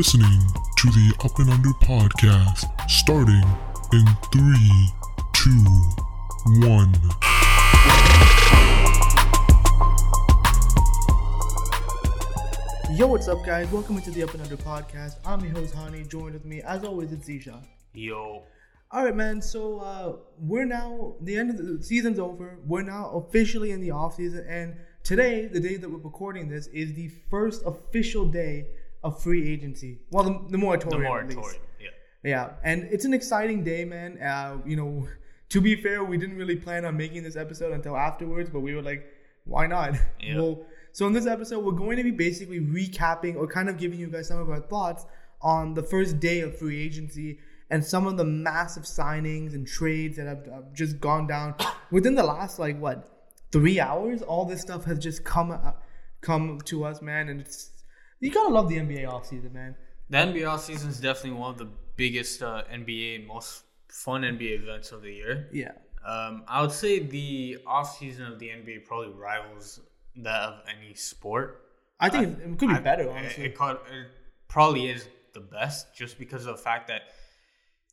listening to the Up and Under podcast starting in three, two, one. Yo, what's up, guys? Welcome into the Up and Under podcast. I'm your host, Hani. Joined with me, as always, it's Zisha. Yo. All right, man. So uh, we're now the end of the season's over. We're now officially in the off season, and today, the day that we're recording this, is the first official day of free agency. Well, the, the moratorium. The at least. moratorium. Yeah. Yeah, and it's an exciting day, man. Uh, you know, to be fair, we didn't really plan on making this episode until afterwards, but we were like, why not? Yeah. Well, so in this episode, we're going to be basically recapping or kind of giving you guys some of our thoughts on the first day of free agency and some of the massive signings and trades that have, have just gone down within the last like what three hours. All this stuff has just come uh, come to us, man, and it's you gotta love the NBA offseason, man. The NBA offseason is definitely one of the biggest uh, NBA and most fun NBA events of the year. Yeah. Um, I would say the offseason of the NBA probably rivals that of any sport. I think it could be I- better, it- honestly. It, caught- it probably is the best just because of the fact that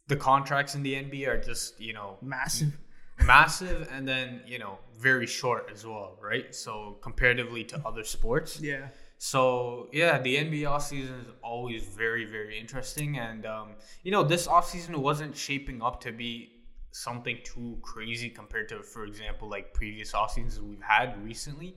the contracts in the NBA are just, you know, Massive. massive and then, you know, very short as well, right? So comparatively to other sports. Yeah. So yeah, the NBA offseason is always very, very interesting. And um, you know, this offseason wasn't shaping up to be something too crazy compared to, for example, like previous off seasons we've had recently.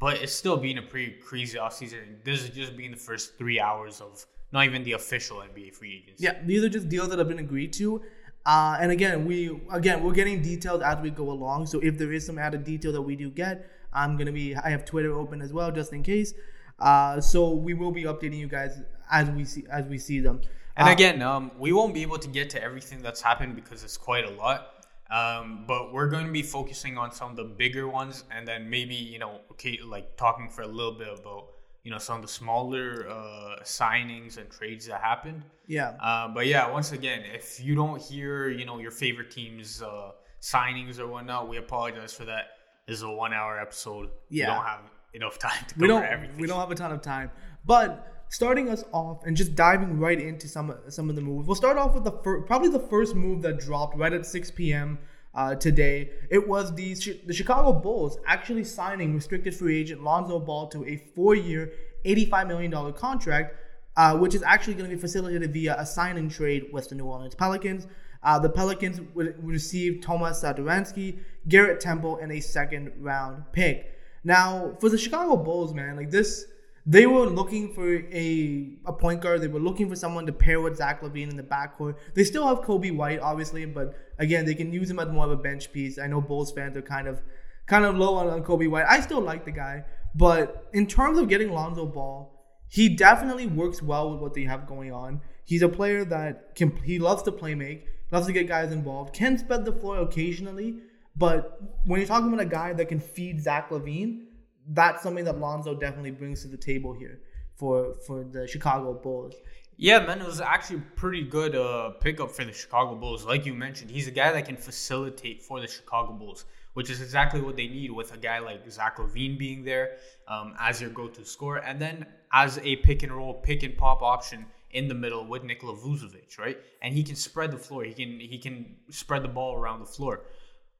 But it's still being a pretty crazy offseason. This is just being the first three hours of not even the official NBA free agency. Yeah, these are just deals that have been agreed to. Uh, and again, we again we're getting details as we go along. So if there is some added detail that we do get, I'm gonna be I have Twitter open as well just in case. Uh, so we will be updating you guys as we see as we see them. And Uh, again, um, we won't be able to get to everything that's happened because it's quite a lot. Um, but we're going to be focusing on some of the bigger ones, and then maybe you know, okay, like talking for a little bit about you know some of the smaller uh, signings and trades that happened. yeah, Uh, but yeah, once again, if you don't hear you know your favorite teams uh, signings or whatnot, we apologize for that. This is a one-hour episode. Yeah. we don't have enough time to cover we don't everything. we don't have a ton of time, but starting us off and just diving right into some some of the moves. We'll start off with the fir- probably the first move that dropped right at 6 p.m. Uh, today. It was the the Chicago Bulls actually signing restricted free agent Lonzo Ball to a four-year, 85 million dollar contract, uh, which is actually going to be facilitated via a sign and trade with the New Orleans Pelicans. Uh, the Pelicans would receive Tomas Satoransky, Garrett Temple, and a second round pick. Now, for the Chicago Bulls, man, like this, they were looking for a a point guard. They were looking for someone to pair with Zach LaVine in the backcourt. They still have Coby White, obviously, but again, they can use him as more of a bench piece. I know Bulls fans are kind of kind of low on, on Coby White. I still like the guy, but in terms of getting Lonzo Ball, he definitely works well with what they have going on. He's a player that can he loves to play make, loves to get guys involved, can spread the floor occasionally, but when you're talking about a guy that can feed Zach LaVine, that's something that Lonzo definitely brings to the table here for for the Chicago Bulls. Yeah, man, it was actually pretty good uh, pickup for the Chicago Bulls. Like you mentioned, he's a guy that can facilitate for the Chicago Bulls, which is exactly what they need with a guy like Zach LaVine being there um, as your go-to scorer, and then as a pick and roll, pick and pop option in the middle with Nikola Vucevic, right? And he can spread the floor. He can he can spread the ball around the floor.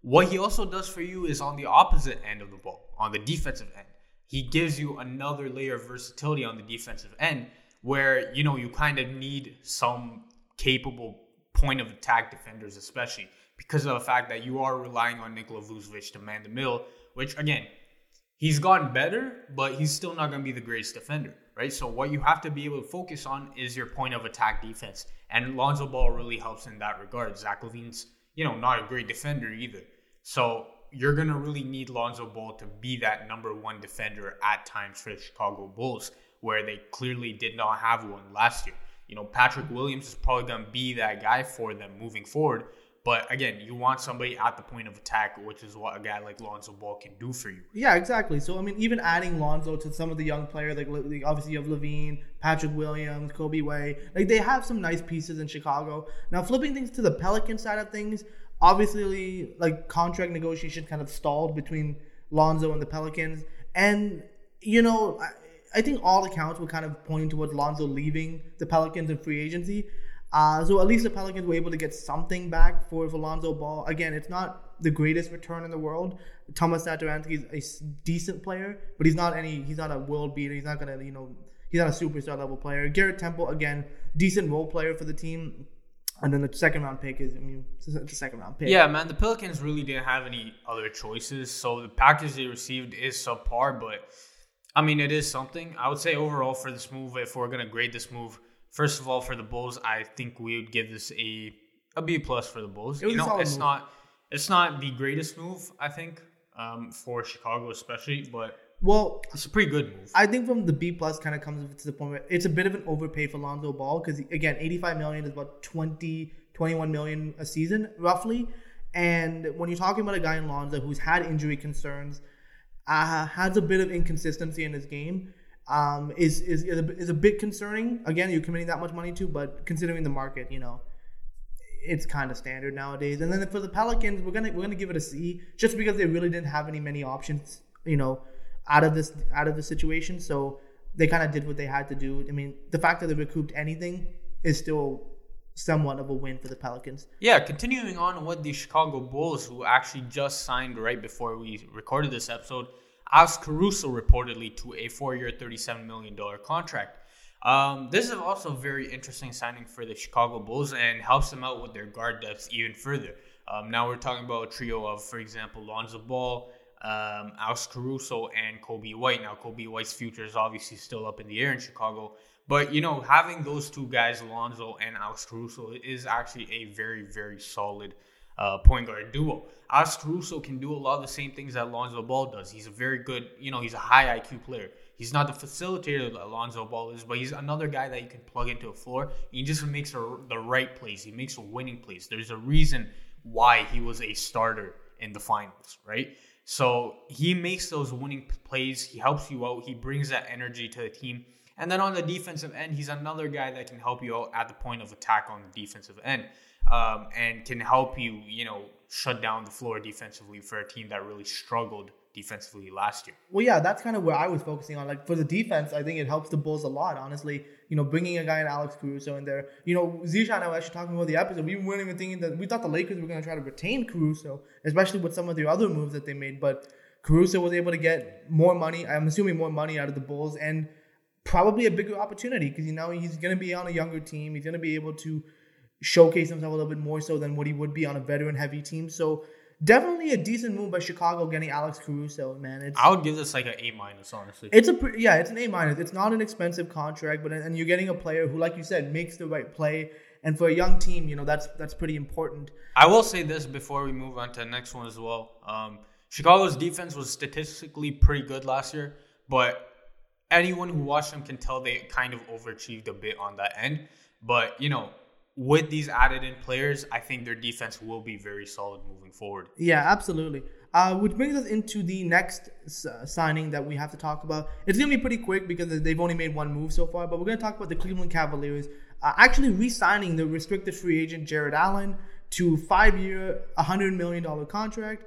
What he also does for you is on the opposite end of the ball, on the defensive end. He gives you another layer of versatility on the defensive end where, you know, you kind of need some capable point of attack defenders, especially because of the fact that you are relying on Nikola Vucevic to man the middle, which again, he's gotten better, but he's still not going to be the greatest defender, right? So what you have to be able to focus on is your point of attack defense, and Lonzo Ball really helps in that regard. Zach LaVine's, you know, not a great defender either, so you're going to really need Lonzo Ball to be that number one defender at times for the Chicago Bulls, where they clearly did not have one last year. You know, Patrick Williams is probably going to be that guy for them moving forward. But again, you want somebody at the point of attack, which is what a guy like Lonzo Ball can do for you. Yeah, exactly. So I mean, even adding Lonzo to some of the young players, like, like obviously you have LaVine, Patrick Williams, Kobe Way, like they have some nice pieces in Chicago. Now flipping things to the Pelican side of things, obviously like contract negotiation kind of stalled between Lonzo and the Pelicans, and you know, I- I think all accounts were kind of pointing towards Lonzo leaving the Pelicans in free agency. Uh, so at least the Pelicans were able to get something back for, for Lonzo Ball. Again, it's not the greatest return in the world. Tomas Satoransky is a decent player, but he's not any. He's not a world beater. He's not gonna, you know, he's not a superstar level player. Garrett Temple, again, decent role player for the team. And then the second round pick is, I mean, a second round pick. Yeah, man, the Pelicans really didn't have any other choices. So the package they received is subpar, but I mean, it is something. I would say overall for this move, if we're to grade this move, first of all, for the Bulls, I think we would give this a a B plus for the Bulls. You know, it's move. not it's not the greatest move, I think, um, for Chicago especially, but well, it's a pretty good move. I think from the B plus kind of comes to the point where it's a bit of an overpay for Lonzo Ball because again, 85 million is about 20, 21 million a season roughly. And when you're talking about a guy in Lonzo who's had injury concerns, uh, has a bit of inconsistency in his game, um, is, is is a, is a bit concerning. Again, you're committing that much money to, but considering the market, you know, it's kind of standard nowadays. And then for the Pelicans, we're gonna we're gonna give it a C, just because they really didn't have any many options, you know out of this out of the situation. So they kind of did what they had to do. I mean, the fact that they recouped anything is still somewhat of a win for the Pelicans. Yeah, continuing on with the Chicago Bulls, who actually just signed right before we recorded this episode, Alex Caruso reportedly to a four-year, $37 million contract. Um, this is also a very interesting signing for the Chicago Bulls and helps them out with their guard depth even further. Um, now we're talking about a trio of, for example, Lonzo Ball, um, Alex Caruso and Coby White. Now, Coby White's future is obviously still up in the air in Chicago, but you know, having those two guys, Lonzo and Alex Caruso, is actually a very, very solid uh, point guard duo. Caruso can do a lot of the same things that Alonzo Ball does. He's a very good, you know, he's a high IQ player. He's not the facilitator that Alonzo Ball is, but he's another guy that you can plug into a floor. He just makes a, the right plays. He makes a winning plays. There's a reason why he was a starter in the finals, right? So he makes those winning plays. He helps you out. He brings that energy to the team. And then on the defensive end, he's another guy that can help you out at the point of attack on the defensive end, um, and can help you, you know, shut down the floor defensively for a team that really struggled defensively last year. Well, yeah, that's kind of where I was focusing on. Like for the defense, I think it helps the Bulls a lot. Honestly, you know, bringing a guy in Alex Caruso in there. You know, Zisha and I were actually talking about the episode. We weren't even thinking that we thought the Lakers were going to try to retain Caruso, especially with some of the other moves that they made. But Caruso was able to get more money. I'm assuming more money out of the Bulls and probably a bigger opportunity because you know he's going to be on a younger team. He's going to be able to showcase himself a little bit more so than what he would be on a veteran heavy team. So definitely a decent move by Chicago getting Alex Caruso. Man, it's I would give this like an A minus, honestly. It's a yeah, it's an A minus. It's not an expensive contract, but and you're getting a player who, like you said, makes the right play. And for a young team, you know that's that's pretty important. I will say this before we move on to the next one as well. Um, Chicago's defense was statistically pretty good last year, but anyone who watched them can tell they kind of overachieved a bit on that end. But you know, with these added in players, I think their defense will be very solid moving forward. Yeah, absolutely. Uh, which brings us into the next uh, signing that we have to talk about. It's going to be pretty quick because they've only made one move so far, but we're going to talk about the Cleveland Cavaliers uh, actually re signing the restricted free agent Jarrett Allen to five year, $100 million contract.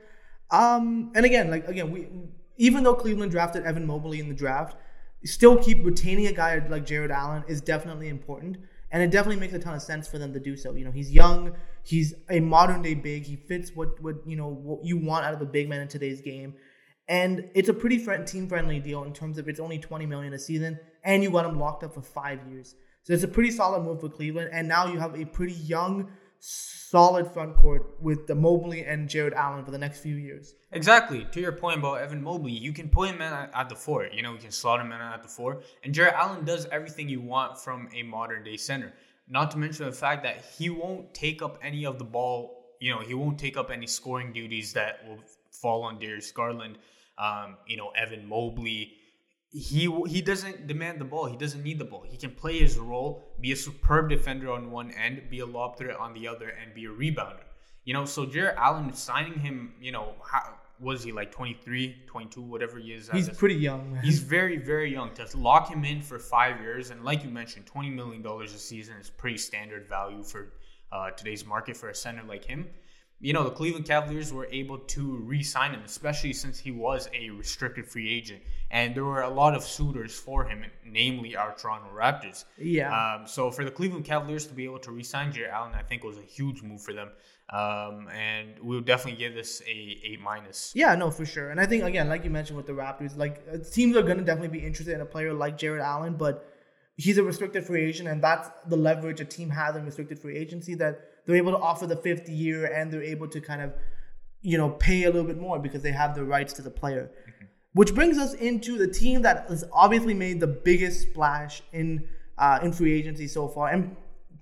Um, and again, like, again, we even though Cleveland drafted Evan Mobley in the draft, still keep retaining a guy like Jarrett Allen is definitely important and it definitely makes a ton of sense for them to do so. You know, he's young, he's a modern day big, he fits what what you know what you want out of a big man in today's game, and it's a pretty friend, team friendly deal in terms of it's only twenty million a season, and you got him locked up for five years. So it's a pretty solid move for Cleveland, and now you have a pretty young solid front court with the Mobley and Jarrett Allen for the next few years. Exactly. To your point about Evan Mobley, you can put him in at, the four. You know, you can slot him in at the four. And Jarrett Allen does everything you want from a modern day center. Not to mention the fact that he won't take up any of the ball. You know, he won't take up any scoring duties that will fall on Darius Garland. Um, you know, Evan Mobley he he doesn't demand the ball. He doesn't need the ball. He can play his role, be a superb defender on one end, be a lob threat on the other, and be a rebounder. You know, so Jarrett Allen signing him, you know, how, was he like 23, 22, whatever he is? He's pretty young. Man. He's very, very young. To lock him in for five years, and like you mentioned, $20 million a season is pretty standard value for uh, today's market for a center like him. You know, the Cleveland Cavaliers were able to re-sign him, especially since he was a restricted free agent, and there were a lot of suitors for him, namely our Toronto Raptors. Yeah. Um, so for the Cleveland Cavaliers to be able to re-sign Jarrett Allen, I think was a huge move for them. Um, and we'll definitely give this a A minus. Yeah, no, for sure. And I think again, like you mentioned with the Raptors, like uh, teams are gonna definitely be interested in a player like Jarrett Allen, but he's a restricted free agent, and that's the leverage a team has in restricted free agency that they're able to offer the fifth year and they're able to kind of, you know, pay a little bit more because they have the rights to the player. Mm-hmm. Which brings us into the team that has obviously made the biggest splash in uh, in free agency so far, and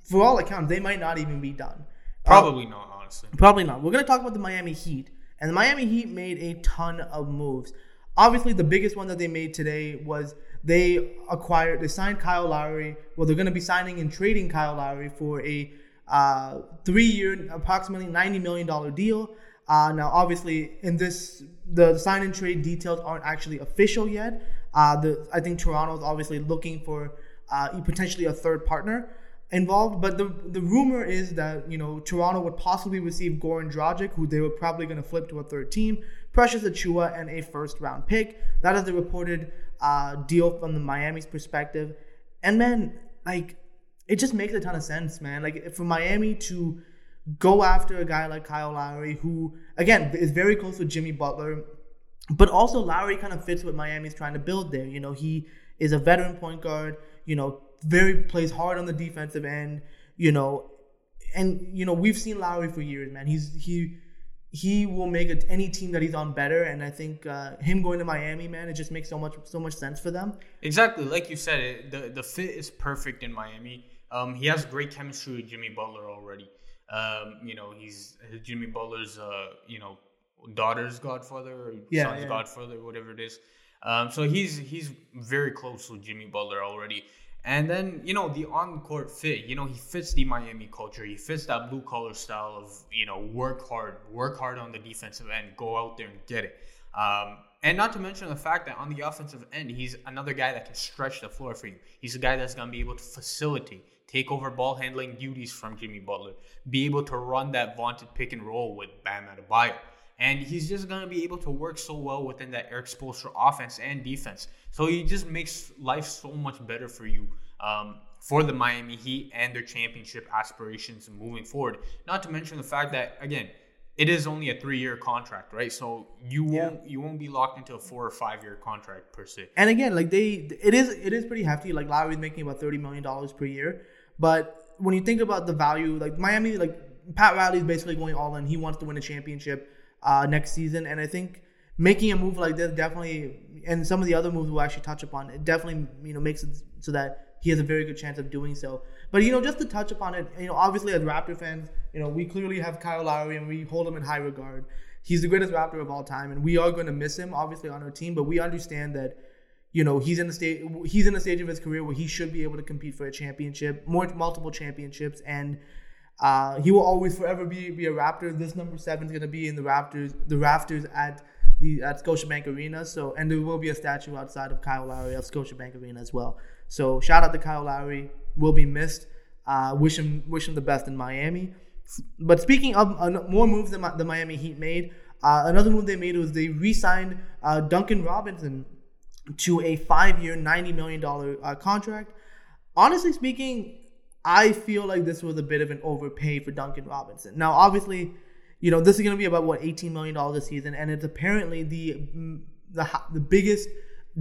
for all accounts, they might not even be done. Probably uh, not, honestly. Probably not. We're gonna talk about the Miami Heat, and the Miami Heat made a ton of moves. Obviously, the biggest one that they made today was they acquired, they signed Kyle Lowry. Well, they're going to be signing and trading Kyle Lowry for a uh, three-year, approximately ninety million dollar deal. Uh, now, obviously, in this, the sign and trade details aren't actually official yet. Uh, the I think Toronto is obviously looking for uh, potentially a third partner involved. But the the rumor is that you know Toronto would possibly receive Goran Dragic, who they were probably going to flip to a third team, Precious Achiuwa, and a first round pick. That is the reported uh, deal from the Miami's perspective. And man, like it just makes a ton of sense, man. Like for Miami to go after a guy like Kyle Lowry, who again is very close with Jimmy Butler, but also Lowry kind of fits what Miami's trying to build there. You know, he is a veteran point guard. You know, very plays hard on the defensive end. You know, and you know we've seen Lowry for years, man. He's he he will make any team that he's on better. And I think uh, him going to Miami, man, it just makes so much so much sense for them. Exactly, like you said, it, the the fit is perfect in Miami. Um, he has great chemistry with Jimmy Butler already. Um, you know, he's Jimmy Butler's, uh, you know, daughter's godfather or yeah, son's yeah. godfather, whatever it is. Um, so he's he's very close with Jimmy Butler already. And then you know the on-court fit. You know he fits the Miami culture. He fits that blue-collar style of you know work hard, work hard on the defensive end, go out there and get it. Um, and not to mention the fact that on the offensive end, he's another guy that can stretch the floor for you. He's a guy that's gonna be able to facilitate take over ball handling duties from Jimmy Butler, be able to run that vaunted pick and roll with Bam Adebayo. And he's just going to be able to work so well within that Erik Spoelstra offense and defense. So he just makes life so much better for you um, for the Miami Heat and their championship aspirations moving forward. Not to mention the fact that, again, it is only a three-year contract, right? So you won't you won't be locked into a four or five-year contract per se. And again, like they, it is it is pretty hefty. Like Lowry's making about thirty million dollars per year. But when you think about the value, like Miami, like Pat Riley is basically going all in. He wants to win a championship uh, next season, and I think making a move like this definitely, and some of the other moves we'll actually touch upon, it definitely you know makes it so that he has a very good chance of doing so. But you know, just to touch upon it, you know, obviously as Raptor fans, you know, we clearly have Kyle Lowry and we hold him in high regard. He's the greatest Raptor of all time, and we are going to miss him, obviously, on our team. But we understand that you know he's in the state he's in the stage of his career where he should be able to compete for a championship, more multiple championships, and uh, he will always forever be be a Raptor. This number seven is going to be in the Raptors the rafters at the at Scotiabank Arena. So and there will be a statue outside of Kyle Lowry of Scotiabank Arena as well. So shout out to Kyle Lowry. Will be missed. Uh, wish him wish him the best in Miami. But speaking of uh, more moves that the Miami Heat made, uh, another move they made was they re-signed uh, Duncan Robinson to a five year, $90 million uh, contract. Honestly speaking, I feel like this was a bit of an overpay for Duncan Robinson. Now, obviously, you know, this is going to be about what $18 million a season, and it's apparently the the, the biggest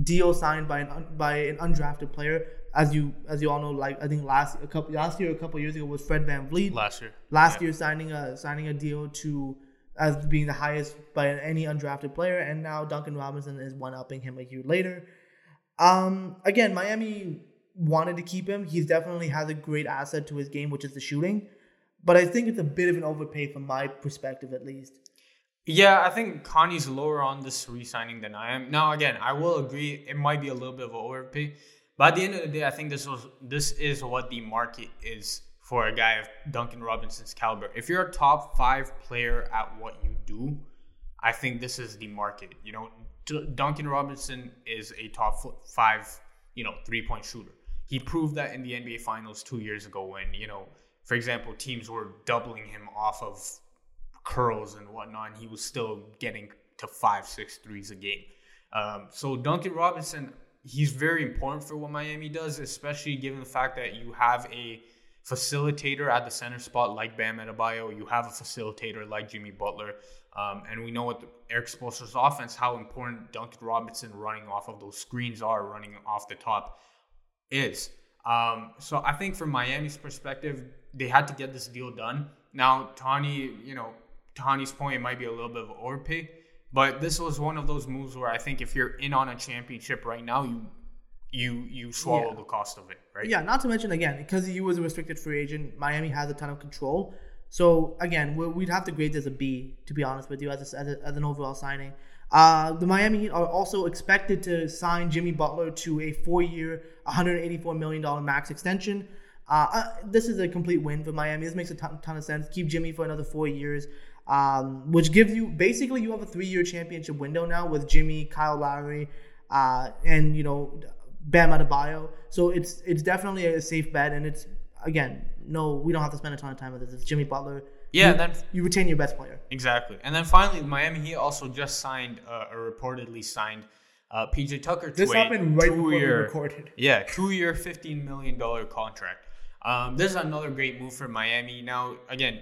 deal signed by an by an undrafted player. As you as you all know, like I think last a couple last year, a couple years ago was Fred VanVleet. Last year, last yeah. year signing a signing a deal to as being the highest by any undrafted player, and now Duncan Robinson is one upping him a year later. Um, again, Miami wanted to keep him. He's definitely has a great asset to his game, which is the shooting. But I think it's a bit of an overpay from my perspective, at least. Yeah, I think Hani's lower on this re-signing than I am. Now, again, I will agree it might be a little bit of an overpay, but at the end of the day, I think this was this is what the market is for a guy of Duncan Robinson's caliber. If you're a top five player at what you do, I think this is the market. You know, Duncan Robinson is a top five, you know, three point shooter. He proved that in the NBA Finals two years ago when, you know, for example, teams were doubling him off of curls and whatnot. And he was still getting to five, six threes a game. Um, so Duncan Robinson, he's very important for what Miami does, especially given the fact that you have a facilitator at the center spot like Bam Adebayo. You have a facilitator like Jimmy Butler. Um, and we know what Erik Spoelstra's offense, how important Duncan Robinson running off of those screens are, running off the top is. Um, so I think from Miami's perspective, they had to get this deal done. Now, Hani, you know, Hani's point, might be a little bit of overpay, but this was one of those moves where I think if you're in on a championship right now, you you you swallow Yeah. the cost of it, right? Yeah, not to mention again because he was a restricted free agent. Miami has a ton of control. So again, we- we'd have to grade this a B to be honest with you as, a, as, a, as an overall signing. Uh, the Miami Heat are also expected to sign Jimmy Butler to a four-year, 184 million dollar max extension. Uh, uh, this is a complete win for Miami. This makes a ton, ton of sense. Keep Jimmy for another four years, um, which gives you basically you have a three-year championship window now with Jimmy, Kyle Lowry, uh, and you know Bam Adebayo. So it's it's definitely a safe bet, and it's again no, we don't have to spend a ton of time with this. It's Jimmy Butler. Yeah, you, and then you retain your best player. Exactly. And then finally, Miami Heat also just signed, uh, or reportedly signed, uh, PJ Tucker to This a happened right before we two-year- recorded. Yeah, two-year, fifteen million dollar contract. Um, this is another great move for Miami. Now, again,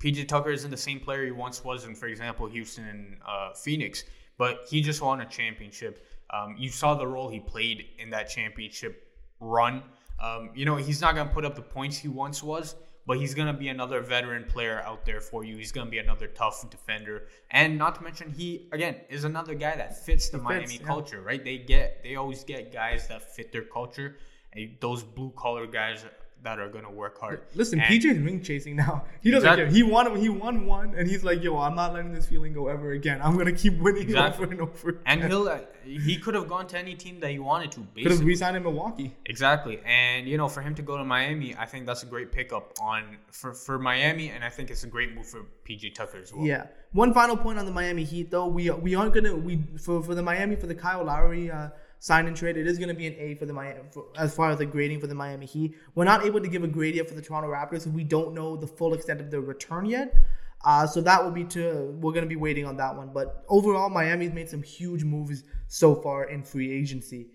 PJ Tucker isn't the same player he once was in, for example, Houston and uh, Phoenix, but he just won a championship. Um, you saw the role he played in that championship run. Um, you know, he's not going to put up the points he once was, but he's going to be another veteran player out there for you. He's going to be another tough defender. And not to mention, he, again, is another guy that fits the He Miami fits, yeah. culture, right? They get, they always get guys that fit their culture, and those blue collar guys that are going to work hard. Listen, And- PJ's ring chasing now. He doesn't Exactly. care. He won. He won one, and he's like, "Yo, I'm not letting this feeling go ever again. I'm gonna keep winning Exactly. over and over." And he'll, uh, he could have gone to any team that he wanted to, could have re-signed in Milwaukee. Exactly, and you know, for him to go to Miami, I think that's a great pickup on for for Miami, and I think it's a great move for PJ Tucker as well. Yeah. One final point on the Miami Heat, though, we we aren't gonna we for for the Miami for the Kyle Lowry uh, sign and trade. It is gonna be an A for the Miami for, as far as the grading for the Miami Heat. We're not able to give a grade yet for the Toronto Raptors. We don't know the full extent of their return yet. Uh, so that will be to we're gonna be waiting on that one. But overall, Miami's made some huge moves so far in free agency.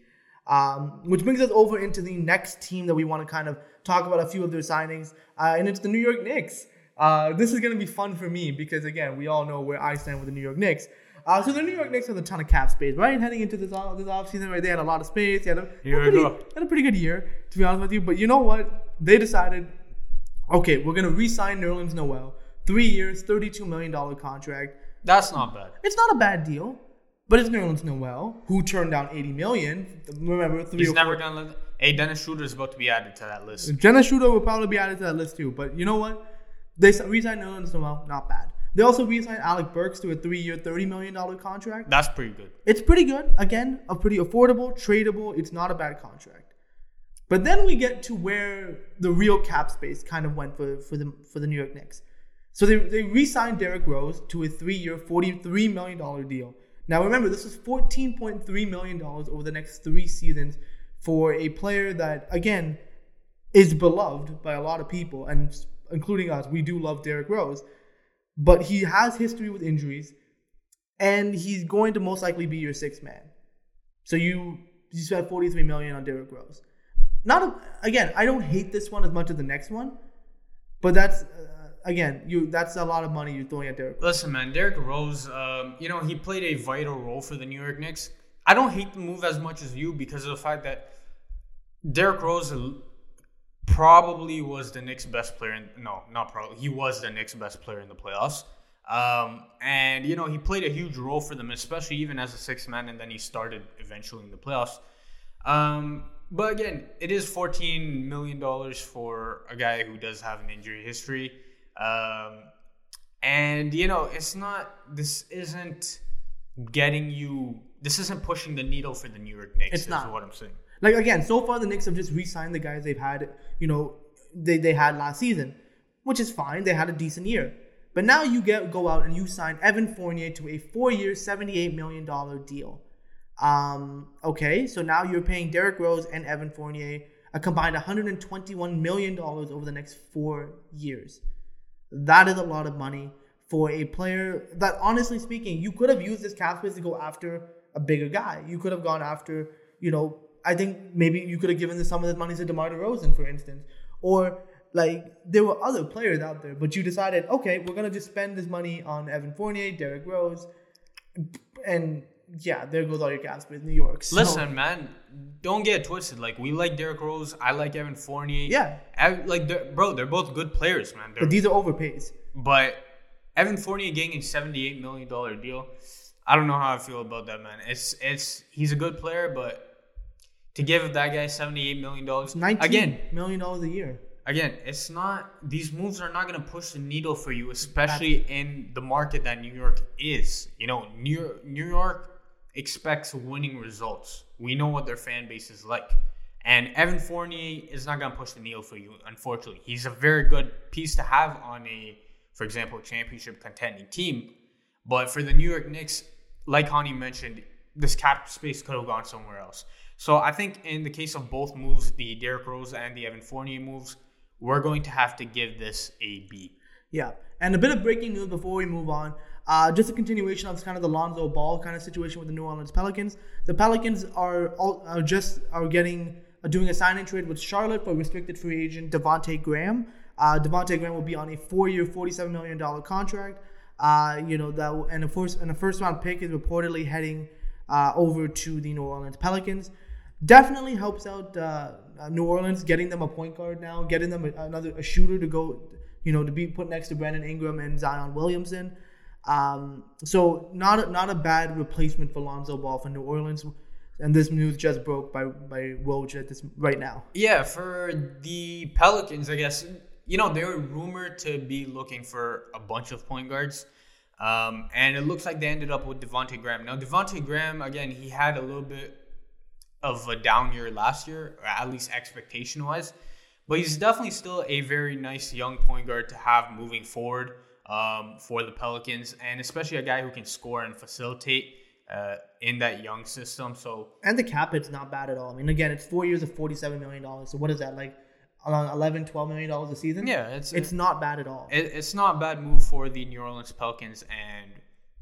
Um, which brings us over into the next team that we want to kind of talk about a few of their signings, uh, and it's the New York Knicks. Uh, this is going to be fun for me because, again, we all know where I stand with the New York Knicks. Uh, so the New York Knicks have a ton of cap space, right? Heading into this off, this offseason, right? They had a lot of space. They had a, Here had a pretty, go. had a pretty good year, to be honest with you. But you know what? They decided, okay, we're going to re-sign Nerlens Noel. Three years, $32 million contract. That's not bad. It's not a bad deal, but it's Nerlens Noel, who turned down 80 million. Remember, three He's never gonna let. Hey, Dennis Schroeder is about to be added to that list. Dennis Schroeder will probably be added to that list too. But you know what? They s- re-signed Nerlens Noel, not bad. They also re-signed Alec Burks to a three-year, $30 million contract. That's pretty good. It's pretty good. Again, a pretty affordable, tradable. It's not a bad contract. But then we get to where the real cap space kind of went for, for the for the New York Knicks. So they, they re-signed Derrick Rose to a three-year, $43 million deal. Now remember, this is $14.3 million over the next three seasons for a player that, again, is beloved by a lot of people, and including us. We do love Derrick Rose. But he has history with injuries and he's going to most likely be your sixth man. So you you spent 43 million on Derrick Rose. Not a, again, I don't hate this one as much as the next one, but that's uh, again, you that's a lot of money you're throwing at Derrick. Rose. Listen, man, Derrick Rose, um, you know, he played a vital role for the New York Knicks. I don't hate the move as much as you because of the fact that Derrick Rose probably was the Knicks' best player. In, no, not probably. He was the Knicks' best player in the playoffs. Um, and, you know, he played a huge role for them, especially even as a sixth man, and then he started eventually in the playoffs. Um, but again, it is $14 million for a guy who does have an injury history. Um, and, you know, it's not, this isn't getting you, this isn't pushing the needle for the New York Knicks, It's is not. what I'm saying. Like again, so far the Knicks have just re-signed the guys they've had, you know, they, they had last season, which is fine. They had a decent year. But now you get go out and you sign Evan Fournier to a four-year, $78 million deal. Um, okay, so now you're paying Derrick Rose and Evan Fournier a combined $121 million over the next four years. That is a lot of money for a player that, honestly speaking, you could have used this cap space to go after a bigger guy. You could have gone after, you know, I think maybe you could have given some of this money to DeMar DeRozan, for instance, or like there were other players out there, but you decided, okay, we're gonna just spend this money on Evan Fournier, Derrick Rose, and yeah, there goes all your cap space, New York. So, Listen, man, don't get twisted. Like we like Derrick Rose, I like Evan Fournier. Yeah. Ev- like they're, bro, they're both good players, man. They're, but these are overpays. but Evan Fournier getting a seventy-eight million dollar deal, I don't know how I feel about that, man. It's it's he's a good player, but to give that guy seventy-eight million dollars Nineteen again, million dollars a year. again, it's not these moves are not going to push the needle for you, especially in the market that New York is. You know, New York, New York expects winning results. We know what their fan base is like. And Evan Fournier is not going to push the needle for you, unfortunately. He's a very good piece to have on a, for example, championship contending team. But for the New York Knicks, like Hani mentioned, this cap space could have gone somewhere else. So I think in the case of both moves, the Derrick Rose and the Evan Fournier moves, we're going to have to give this a B. Yeah, and a bit of breaking news before we move on. Uh, just a continuation of kind of the Lonzo Ball kind of situation with the New Orleans Pelicans. The Pelicans are all, are just are getting uh, doing a sign-in trade with Charlotte for restricted free agent Devonte Graham. Uh, Devonte Graham will be on a four-year, forty-seven million dollar contract. Uh, you know that, and a first and a first-round pick is reportedly heading uh, over to the New Orleans Pelicans. Definitely helps out uh, uh, New Orleans, getting them a point guard now, getting them a, another a shooter to go, you know, to be put next to Brandon Ingram and Zion Williamson. Um, so not a, not a bad replacement for Lonzo Ball for New Orleans. And this news just broke by by Woj at this right now. Yeah, for the Pelicans, I guess you know they were rumored to be looking for a bunch of point guards, um, and it looks like they ended up with Devonte Graham. Now Devonte Graham, again, he had a little bit of a down year last year, or at least expectation wise, but he's definitely still a very nice young point guard to have moving forward um, for the Pelicans, and especially a guy who can score and facilitate. Uh, in that young system, so And the cap hit's not bad at all. I mean, again, it's four years of forty-seven million dollars. So what is that like? Around 11, 12 million dollars a season. yeah, it's it's not bad at all. it, it's not a bad move for the New Orleans Pelicans, and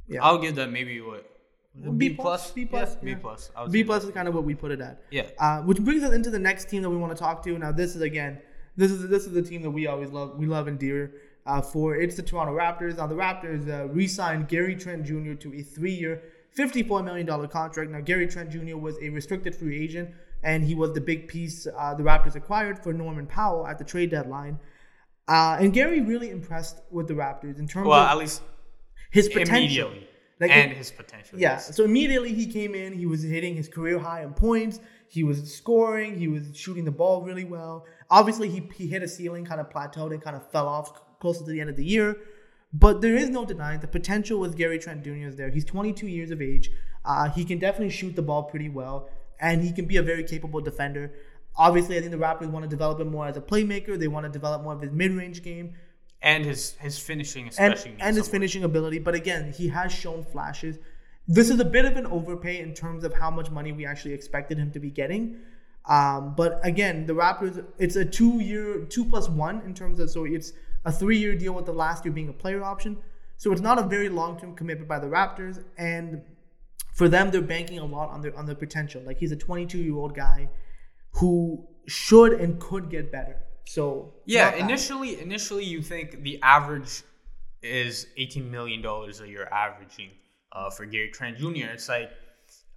Yeah. I'll give them maybe what B B plus, B plus, yeah, B plus. B plus is kind of what we put it at. Yeah. Uh, which brings us into the next team that we want to talk to. Now, this is again, this is this is the team that we always love, we love and dear. Uh, for it's the Toronto Raptors. Now, the Raptors uh, re-signed Gary Trent Jr. to a three-year, fifty-four million dollar contract. Now, Gary Trent Jr. was a restricted free agent, and he was the big piece uh, the Raptors acquired for Norman Powell at the trade deadline. Uh, and Gary really impressed with the Raptors in terms Well, of at least his potential. immediately, Like, and it- his potential. Yeah. yes. So immediately he came in, he was hitting his career high in points. He was scoring. He was shooting the ball really well. Obviously, he, he hit a ceiling, kind of plateaued, and kind of fell off closer to the end of the year. But there is no denying the potential with Gary Trent Jr. is there. He's 22 years of age. Uh, he can definitely shoot the ball pretty well, and he can be a very capable defender. Obviously, I think the Raptors want to develop him more as a playmaker. They want to develop more of his mid-range game and his his finishing, and, especially, needs and his finishing ability. But again, he has shown flashes. This is a bit of an overpay in terms of how much money we actually expected him to be getting. Um, but again, the Raptors, it's a two year, two plus one in terms of, so it's a three year deal with the last year being a player option. So it's not a very long term commitment by the Raptors. And for them, they're banking a lot on their on their potential. Like he's a 22 year old guy who should and could get better. So Yeah, initially, initially you think the average is eighteen million dollars a year averaging uh, for Gary Trent Jr. It's like,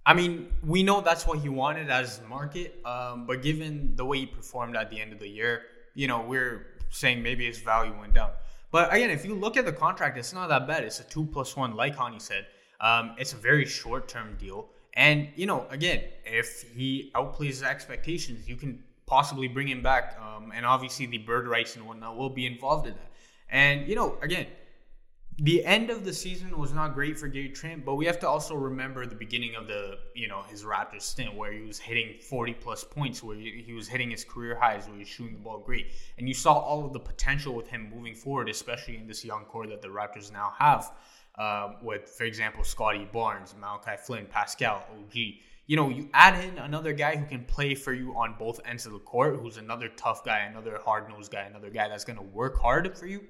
I mean, we know that's what he wanted as market, um, but given the way he performed at the end of the year, you know, we're saying maybe his value went down. But again, if you look at the contract, it's not that bad. It's a two plus one, like Hani said. Um, it's a very short term deal. And, you know, again, if he outplays his expectations, you can possibly bring him back. Um, and obviously, the bird rights and whatnot will be involved in that. And, you know, again, the end of the season was not great for Gary Trent, but we have to also remember the beginning of the, you know, his Raptors stint where he was hitting 40 plus points, where he was hitting his career highs, where he was shooting the ball great. And you saw all of the potential with him moving forward, especially in this young core that the Raptors now have um, with, for example, Scottie Barnes, Malachi Flynn, Pascal, OG. You know, you add in another guy who can play for you on both ends of the court, who's another tough guy, another hard nosed guy, another guy that's going to work hard for you.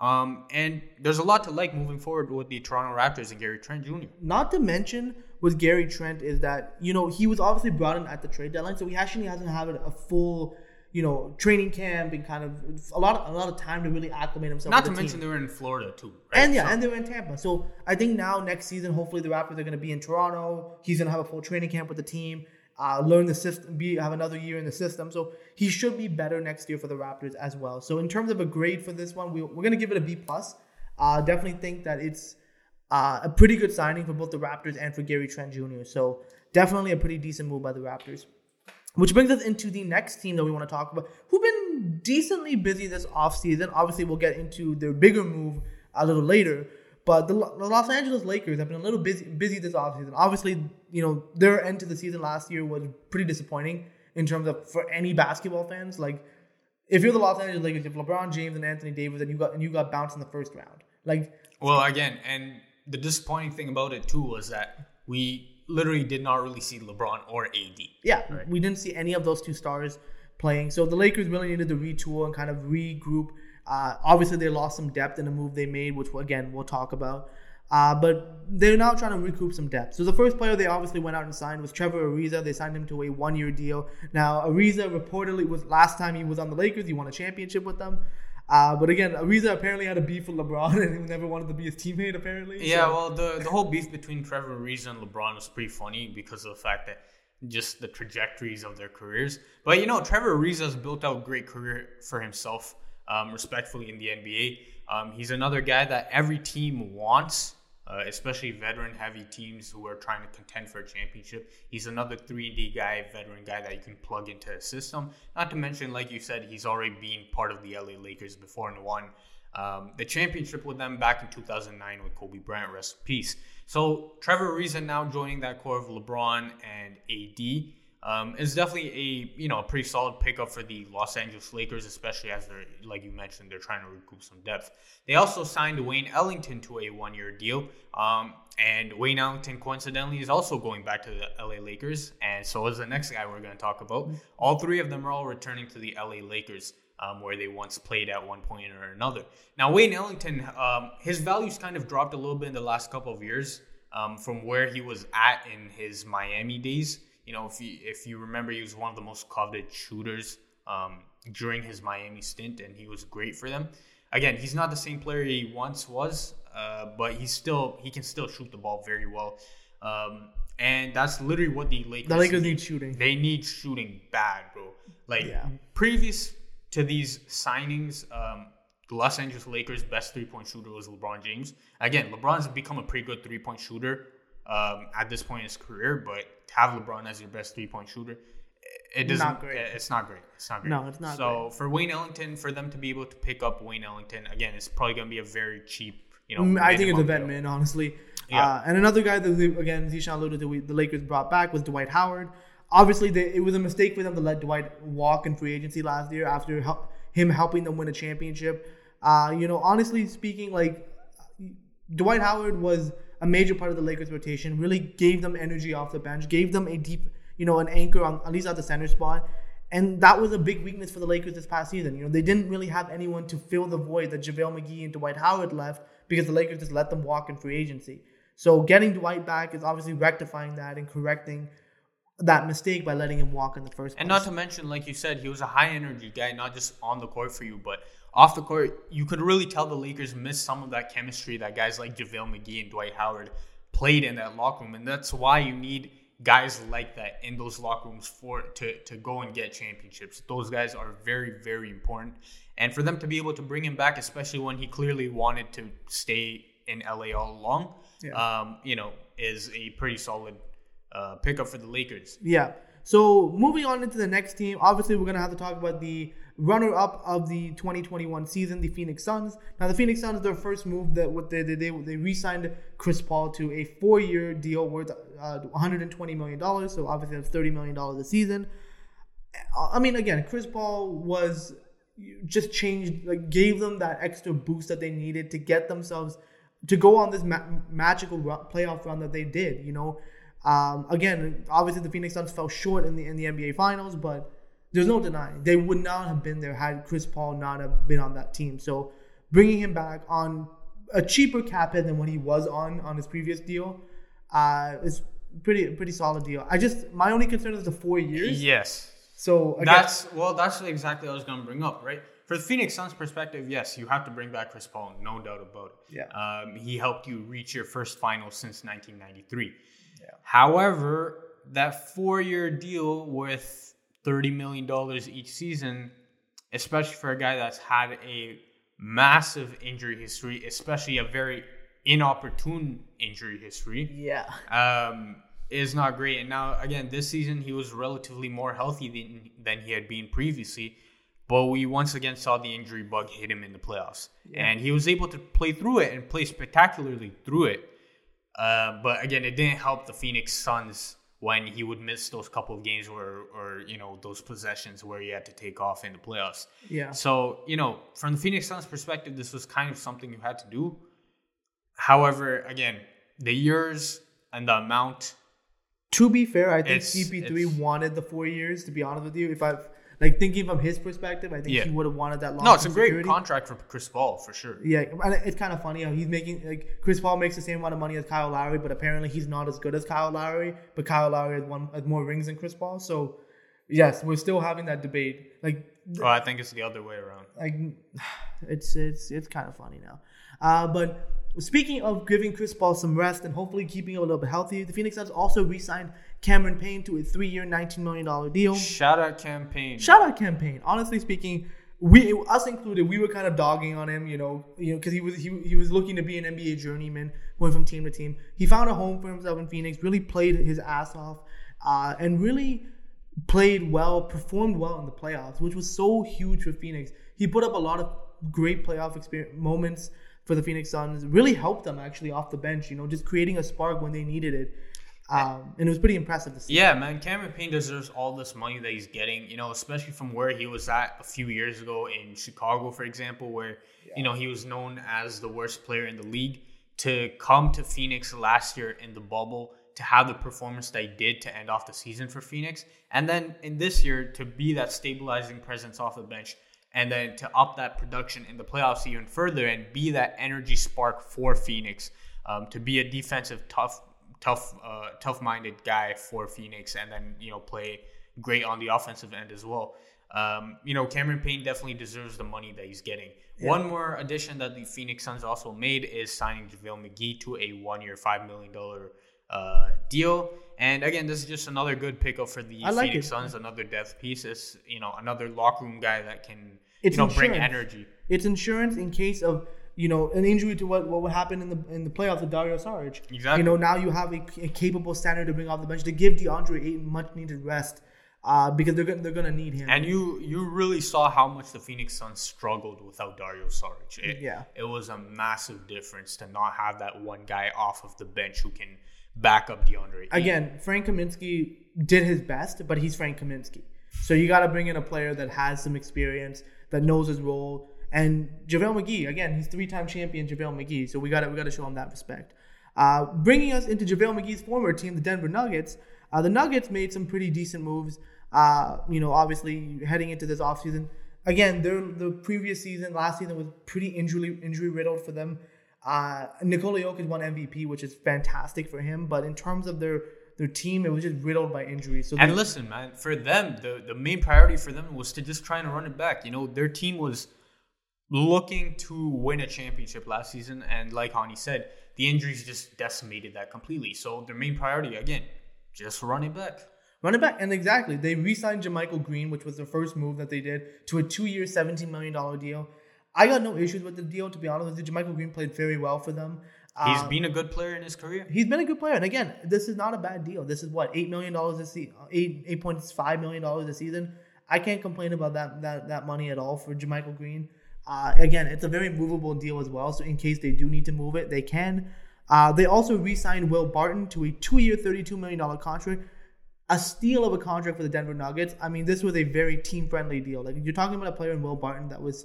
Um, and there's a lot to like moving forward with the Toronto Raptors and Gary Trent Jr. Not to mention with Gary Trent is that you know he was obviously brought in at the trade deadline, so he actually hasn't had a full you know training camp and kind of a lot of, a lot of time to really acclimate himself. Not to the mention team. they were in Florida too, right? And yeah, So- and they were in Tampa. So I think now next season, hopefully the Raptors are going to be in Toronto. He's going to have a full training camp with the team, uh, learn the system, be have another year in the system. So he should be better next year for the Raptors as well. So in terms of a grade for this one, we, we're going to give it a B plus. Uh, definitely think that it's uh, a pretty good signing for both the Raptors and for Gary Trent Jr. So definitely a pretty decent move by the Raptors. Which brings us into the next team that we want to talk about, who've been decently busy this offseason. Obviously, we'll get into their bigger move a little later. But the, the Los Angeles Lakers have been a little busy busy this offseason. Obviously, you know, their end to the season last year was pretty disappointing in terms of for any basketball fans. Like, if you're the Los Angeles Lakers, LeBron James and Anthony Davis, and you got and you got bounced in the first round. Like, Well, again, and the disappointing thing about it too was that we literally did not really see LeBron or AD. yeah, we didn't see any of those two stars playing. So the Lakers really needed to retool and kind of regroup. Uh, obviously, they lost some depth in the move they made, which again we'll talk about. Uh, but they're now trying to recoup some depth. So the first player they obviously went out and signed was Trevor Ariza. They signed him to a one-year deal. Now Ariza reportedly was last time he was on the Lakers, he won a championship with them. Uh, but again, Ariza apparently had a beef with LeBron and he never wanted to be his teammate. Apparently, Yeah, So- well, the the whole beef between Trevor Ariza and LeBron was pretty funny because of the fact that just the trajectories of their careers. But you know, Trevor Ariza has built out a great career for himself, um, respectfully in the NBA. Um, he's another guy that every team wants, uh, especially veteran-heavy teams who are trying to contend for a championship. He's another 3D guy, veteran guy that you can plug into a system. Not to mention, like you said, he's already been part of the LA Lakers before and won um, the championship with them back in 2009 with Kobe Bryant, rest in peace. So Trevor Ariza now joining that core of LeBron and AD um, is definitely a you know a pretty solid pickup for the Los Angeles Lakers, especially as they're like you mentioned they're trying to recoup some depth. They also signed Wayne Ellington to a one-year deal, um, and Wayne Ellington coincidentally is also going back to the LA Lakers, and so is the next guy we're going to talk about. All three of them are all returning to the LA Lakers um, where they once played at one point or another. Now, Wayne Ellington, um, his values kind of dropped a little bit in the last couple of years um, from where he was at in his Miami days. You know, if you if you remember, he was one of the most coveted shooters um, during his Miami stint, and he was great for them. Again, he's not the same player he once was, uh, but he's still he can still shoot the ball very well. Um, and that's literally what the Lakers the Lakers need shooting. they need shooting bad, bro. Like Yeah. previous to these signings, um, the Los Angeles Lakers' best three point shooter was LeBron James. Again, LeBron's become a pretty good three point shooter um, at this point in his career, but to have LeBron as your best three point shooter, it doesn't. Not great. It's not great. It's not great. No, it's not So for Wayne Ellington, for them to be able to pick up Wayne Ellington again, it's probably going to be a very cheap. You know, Mm, I think it's a vet min, honestly. Yeah. Uh, and another guy that they, again Zishan alluded to, we, the Lakers brought back was Dwight Howard. Obviously, they, it was a mistake for them to let Dwight walk in free agency last year after hel- him helping them win a championship. Uh, you know, honestly speaking, like Dwight Howard was a major part of the Lakers rotation. Really gave them energy off the bench, gave them a deep, you know, an anchor on at least at the center spot. And that was a big weakness for the Lakers this past season. You know, they didn't really have anyone to fill the void that JaVale McGee and Dwight Howard left because the Lakers just let them walk in free agency. So getting Dwight back is obviously rectifying that and correcting that mistake by letting him walk in the first place. And not to mention, like you said, he was a high energy guy, not just on the court for you, but off the court. You could really tell the Lakers missed some of that chemistry that guys like JaVale McGee and Dwight Howard played in that locker room. And that's why you need guys like that in those locker rooms for to, to go and get championships. Those guys are very, very important. And for them to be able to bring him back, especially when he clearly wanted to stay in LA all along, um, you know, is a pretty solid uh, pickup for the Lakers. Yeah. So moving on into the next team, obviously we're gonna have to talk about the runner-up of the 2021 season, the Phoenix Suns. Now the Phoenix Suns, their first move that what they did, they, they re-signed Chris Paul to a four-year deal worth uh, 120 million dollars. So obviously that's 30 million dollars a season. I mean, again, Chris Paul was just changed, like gave them that extra boost that they needed to get themselves to go on this ma- magical run, playoff run that they did. You know, um, again, obviously the Phoenix Suns fell short in the in the NBA Finals, but there's no denying they would not have been there had Chris Paul not have been on that team. So bringing him back on a cheaper cap hit than what he was on on his previous deal uh, is pretty pretty solid deal. I just my only concern is the four years. Yes. So again, That's well. That's exactly what I was going to bring up, right? For the Phoenix Suns perspective, yes, you have to bring back Chris Paul, no doubt about it. Yeah. Um, he helped you reach your first final since 1993. Yeah. However, that four-year deal with 30 million dollars each season, especially for a guy that's had a massive injury history, especially a very inopportune injury history yeah, um, is not great. And now, again, this season he was relatively more healthy than, than he had been previously. But we once again saw the injury bug hit him in the playoffs. And he was able to play through it and play spectacularly through it. Uh, but again, it didn't help the Phoenix Suns when he would miss those couple of games where, or, you know, those possessions where he had to take off in the playoffs. yeah. So, you know, from the Phoenix Suns perspective, this was kind of something you had to do. However, again, the years and the amount. To be fair, I think It's- CP3 wanted the four years. To be honest with you, if I like thinking from his perspective, I think Yeah. he would have wanted that long. No, it's a great security. contract for Chris Paul for sure. Yeah, and it's kind of funny how he's making like Chris Paul makes the same amount of money as Kyle Lowry, but apparently he's not as good as Kyle Lowry. But Kyle Lowry has one has more rings than Chris Paul, so yes, we're still having that debate. Like, Well, I think it's the other way around. like it's it's it's kind of funny now. Uh, but speaking of giving Chris Paul some rest and hopefully keeping him a little bit healthy, the Phoenix Suns also re-signed Cameron Payne to a three-year, nineteen million dollar deal. Shout out Cam Payne. Shout out Cam Payne. Honestly speaking, we us included, we were kind of dogging on him, you know, you know, because he was he, he was looking to be an NBA journeyman, going from team to team. He found a home for himself in Phoenix, really played his ass off, uh, and really played well, performed well in the playoffs, which was so huge for Phoenix. He put up a lot of great playoff experience moments for the Phoenix Suns. Really helped them actually off the bench, you know, just creating a spark when they needed it. Um, and it was pretty impressive to see. Yeah, man, Cameron Payne deserves all this money that he's getting, you know, especially from where he was at a few years ago in Chicago, for example, where, you know, he was known as the worst player in the league. To come to Phoenix last year in the bubble, to have the performance that he did to end off the season for Phoenix, and then in this year to be that stabilizing presence off the bench, and then to up that production in the playoffs even further and be that energy spark for Phoenix, um, to be a defensive tough tough uh, tough-minded guy for Phoenix, and then you know play great on the offensive end as well. Um, you know, Cameron Payne definitely deserves the money that he's getting. One more addition that the Phoenix Suns also made is signing JaVale McGee to a one-year, five million dollar uh, deal. And again, this is just another good pickup for the like Phoenix it. Suns. Another depth piece is you know another locker room guy that can It's you know bring energy. It's insurance in case of you know an injury to what what would happen in the in the playoffs with Dario Saric. Exactly. You know now you have a, a capable center to bring off the bench to give DeAndre Ayton much needed rest uh, because they're gonna they're gonna need him. And you you really saw how much the Phoenix Suns struggled without Dario Saric. It, Yeah. it was a massive difference to not have that one guy off of the bench who can back up DeAndre. Ayton. Again, Frank Kaminsky did his best, but he's Frank Kaminsky. So you got to bring in a player that has some experience, that knows his role. And JaVale McGee, again, he's three-time champion JaVale McGee. So we got to we got to show him that respect. Uh, bringing us into JaVale McGee's former team, the Denver Nuggets. Uh, the Nuggets made some pretty decent moves. Uh, you know, obviously heading into this offseason. Again, their the previous season, last season was pretty injury injury riddled for them. Uh, Nikola Jokic won MVP, which is fantastic for him. But in terms of their their team, it was just riddled by injuries. So And they- listen, man, for them, the, the main priority for them was to just try and run it back. You know, their team was looking to win a championship last season, and like Hani said, the injuries just decimated that completely. So their main priority, again, just run it back. Run it back. And exactly, they re-signed JaMychal Green, which was the first move that they did, to a two-year, $17 million deal. I got no issues with the deal, to be honest with you. JaMychal Green played very well for them. He's Um, been a good player in his career. he's been a good player. And again, this is not a bad deal. This is what, $8 million this season, eight, $8.5 million this season. I can't complain about that, that, that money at all for JaMychal Green. Uh, again, it's a very movable deal as well. So in case they do need to move it, they can. Uh, they also re-signed Will Barton to a two-year, $32 million contract a steal of a contract for the Denver Nuggets. I mean, this was a very team friendly deal. Like you're talking about a player in Will Barton that was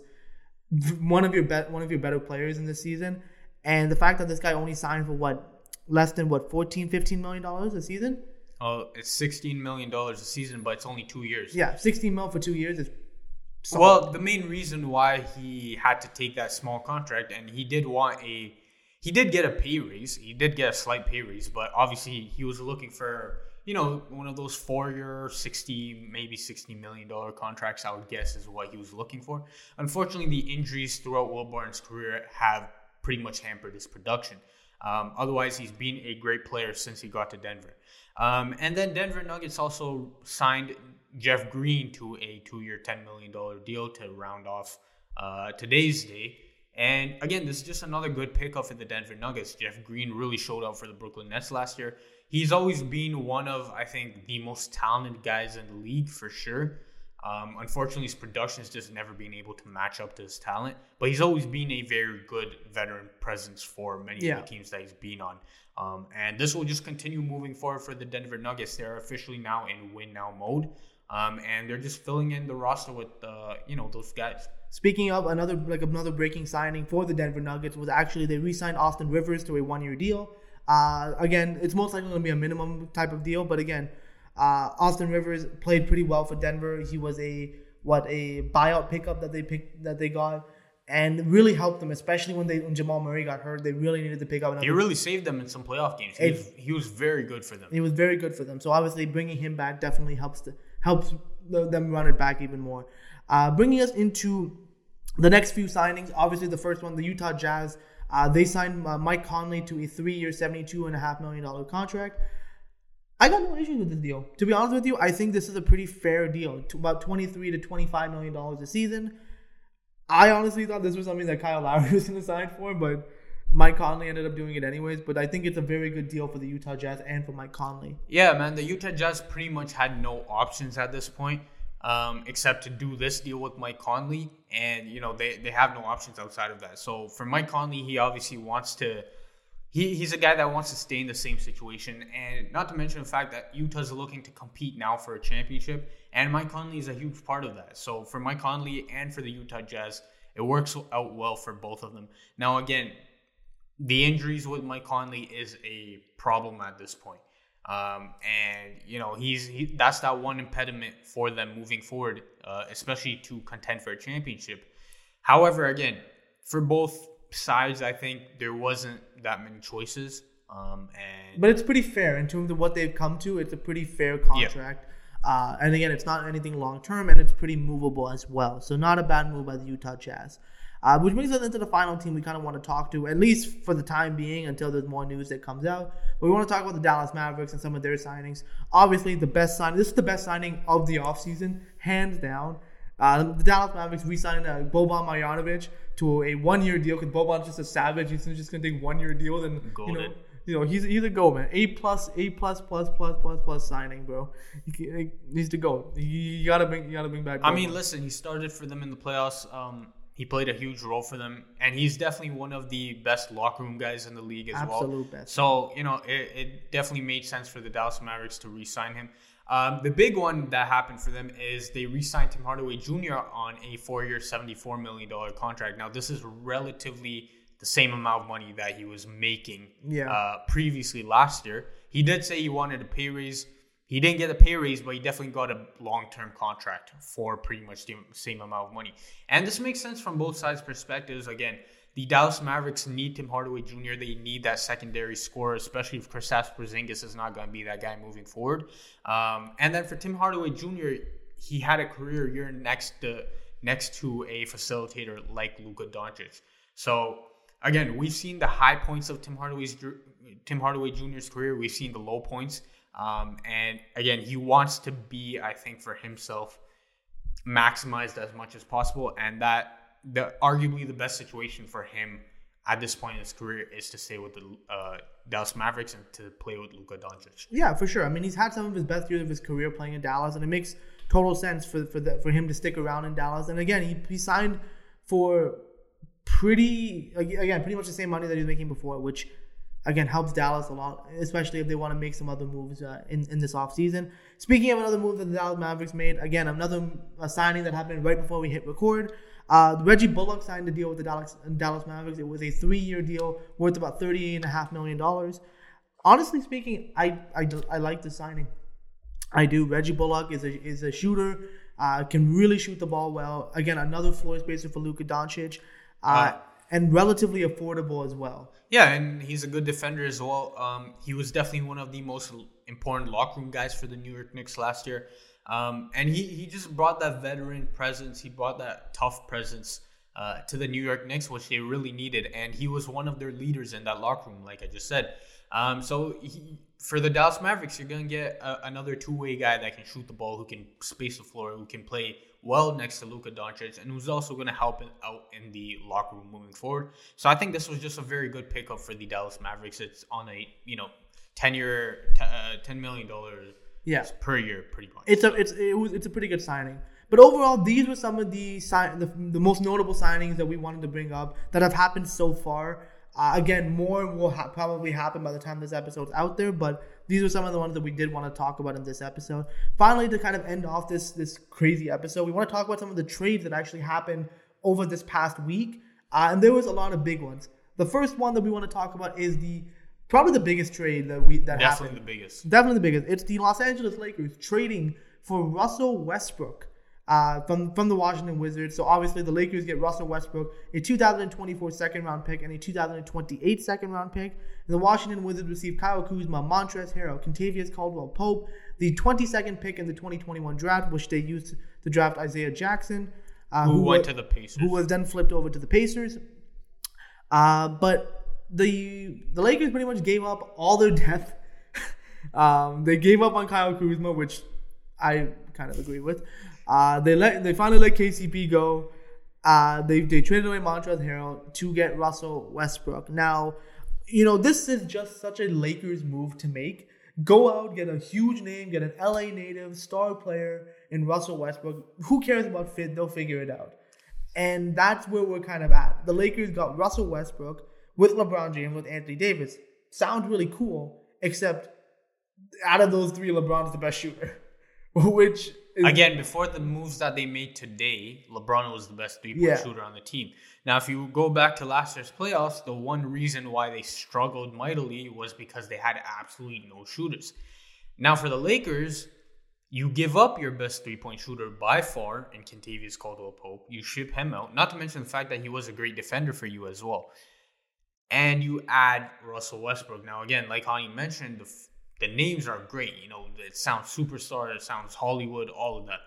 one of your bet one of your better players in this season, and the fact that this guy only signed for what less than what 14 15 million dollars a season. Oh, it's sixteen million dollars a season, but it's only two years. Yeah, 16 mil for two years is solid. Well, the main reason why he had to take that small contract, and he did want a, he did get a pay raise. He did get a slight pay raise, but obviously he was looking for, you know, one of those four-year, sixty, maybe sixty million dollar contracts. I would guess is what he was looking for. Unfortunately, the injuries throughout Will career have pretty much hampered his production. Um, otherwise, he's been a great player since he got to Denver. Um, and then Denver Nuggets also signed Jeff Green to a two-year, ten million dollar deal to round off uh, today's day. And again, this is just another good pickup for the Denver Nuggets. Jeff Green really showed out for the Brooklyn Nets last year. He's always been one of, I think, the most talented guys in the league for sure. Um, unfortunately, his production has just never been able to match up to his talent, but he's always been a very good veteran presence for many Yeah. of the teams that he's been on. Um, and this will just continue moving forward for the Denver Nuggets. They're officially now in win now mode, um, and they're just filling in the roster with uh, you know those guys. Speaking of another like another breaking signing for the Denver Nuggets was actually they re-signed Austin Rivers to a one-year deal. Uh, again, it's most likely going to be a minimum type of deal, but again, uh, Austin Rivers played pretty well for Denver. He was a what a buyout pickup that they picked that they got, and really helped them, especially when they when Jamal Murray got hurt. They really needed to pick up another. He really saved them in some playoff games. He was, he was very good for them. He was very good for them. So obviously, bringing him back definitely helps to, helps them run it back even more. Uh, bringing us into the next few signings. Obviously, the first one, the Utah Jazz. Uh, they signed uh, Mike Conley to a three-year, seventy-two and a half million dollar contract. I got no issues with this deal. To be honest with you, I think this is a pretty fair deal. To about twenty-three to twenty-five million dollars a season. I honestly thought this was something that Kyle Lowry was going to sign for, but Mike Conley ended up doing it anyways. But I think it's a very good deal for the Utah Jazz and for Mike Conley. Yeah, man, the Utah Jazz pretty much had no options at this point, um, except to do this deal with Mike Conley, and you know they, they have no options outside of that. So for Mike Conley, he obviously wants to. He, he's a guy that wants to stay in the same situation, and not to mention the fact that Utah's looking to compete now for a championship, and Mike Conley is a huge part of that. So for Mike Conley and for the Utah Jazz, it works out well for both of them. Now again, the injuries with Mike Conley is a problem at this point. Um, and you know he's he, that's that one impediment for them moving forward, uh, especially to contend for a championship. However, again, for both sides, I think there wasn't that many choices. Um, and But it's pretty fair in terms of what they've come to. It's a pretty fair contract. Uh, and again, it's not anything long term, and it's pretty movable as well. So not a bad move by the Utah Jazz. Uh, which brings us into the final team we kind of want to talk to, at least for the time being, until there's more news that comes out. But we want to talk about the Dallas Mavericks and some of their signings. Obviously, the best sign. This is the best signing of the offseason, hands down. Uh, the Dallas Mavericks re-signed uh, Boban Marjanovic to a one-year deal because Boban's just a savage. He's just gonna take one-year deal, and you know, you know, he's he's a go man. A plus, A plus, plus, plus, plus, plus signing, bro. He, needs to go. You, you gotta bring, you gotta bring back. I mean, listen, he started for them in the playoffs. Um, he played a huge role for them, and he's definitely one of the best locker room guys in the league as well. Absolute best. So you know, it, it definitely made sense for the Dallas Mavericks to re-sign him. Um, the big one that happened for them is they re-signed Tim Hardaway Jr. on a four-year, seventy-four million dollar contract. Now, this is relatively the same amount of money that he was making Yeah. uh, previously last year. He did say he wanted a pay raise. He didn't get a pay raise, but he definitely got a long-term contract for pretty much the same amount of money. And this makes sense from both sides' perspectives. Again, the Dallas Mavericks need Tim Hardaway Jr. They need that secondary scorer, especially if Kristaps Porzingis is not going to be that guy moving forward. Um, and then for Tim Hardaway Jr., he had a career year next to next to a facilitator like Luka Doncic. So again, we've seen the high points of Tim Hardaway's Tim Hardaway Jr.'s career. We've seen the low points. Um, and again, he wants to be, I think, for himself, maximized as much as possible. And that the arguably the best situation for him at this point in his career is to stay with the uh, Dallas Mavericks and to play with Luka Doncic. Yeah, for sure. I mean, he's had some of his best years of his career playing in Dallas, and it makes total sense for for the, for him to stick around in Dallas. And again, he, he signed for pretty again pretty much the same money that he was making before, which again helps Dallas a lot, especially if they want to make some other moves uh, in in this offseason. Speaking of another move that the Dallas Mavericks made, again another signing that happened right before we hit record. Uh, Reggie Bullock signed a deal with the Dallas Dallas Mavericks. It was a three-year deal worth about thirty-eight and a half million dollars. Honestly speaking, I I, I like the signing. I do. Reggie Bullock is a is a shooter. Uh, can really shoot the ball well. Again, another floor spacer for Luka Doncic, uh, Uh, and relatively affordable as well. Yeah, and he's a good defender as well. Um, he was definitely one of the most important locker room guys for the New York Knicks last year. Um, and he, he just brought that veteran presence. He brought that tough presence uh, to the New York Knicks, which they really needed. And he was one of their leaders in that locker room, like I just said. Um, so he, for the Dallas Mavericks, you're going to get a, another two way guy that can shoot the ball, who can space the floor, who can play well next to Luka Doncic, and who's also going to help out in the locker room moving forward. So I think this was just a very good pickup for the Dallas Mavericks. It's on a you know ten year, t- uh, ten million dollars Yeah. per year, pretty much. It's a it's it was it's a pretty good signing. But overall, these were some of the sign the, the most notable signings that we wanted to bring up that have happened so far. Uh, again, more will ha- probably happen by the time this episode's out there, but these are some of the ones that we did want to talk about in this episode. Finally, to kind of end off this this crazy episode, we want to talk about some of the trades that actually happened over this past week, uh, and there was a lot of big ones. The first one that we want to talk about is the probably the biggest trade that we that Definitely happened. the biggest. Definitely the biggest. It's the Los Angeles Lakers trading for Russell Westbrook uh, from from the Washington Wizards. So obviously the Lakers get Russell Westbrook, a 2024 second round pick and a 2028 second round pick. And the Washington Wizards receive Kyle Kuzma, Montrezl Harrell, Kentavious Caldwell Pope, the 22nd pick in the 2021 draft, which they used to draft Isaiah Jackson, uh, Who went wa- to the Pacers? who was then flipped over to the Pacers. Uh, but the the Lakers pretty much gave up all their depth. um, they gave up on Kyle Kuzma, which I kind of agree with. Uh, they let they finally let KCP go. Uh, they they traded away Montrezl Harrell to get Russell Westbrook. Now, you know this is just such a Lakers move to make. Go out, get a huge name, get an LA native star player in Russell Westbrook. Who cares about fit? They'll figure it out. And that's where we're kind of at. The Lakers got Russell Westbrook with LeBron James, with Anthony Davis. Sounds really cool, except out of those three, LeBron's the best shooter. Which is, Again, before the moves that they made today, LeBron was the best three point Yeah. shooter on the team. Now, if you go back to last year's playoffs, the one reason why they struggled mightily was because they had absolutely no shooters. Now, for the Lakers, you give up your best three point shooter by far in Kentavious Caldwell Pope. You ship him out, not to mention the fact that he was a great defender for you as well. And you add Russell Westbrook. Now, again, like Hani mentioned, the, the names are great. You know, it sounds superstar, it sounds Hollywood, all of that.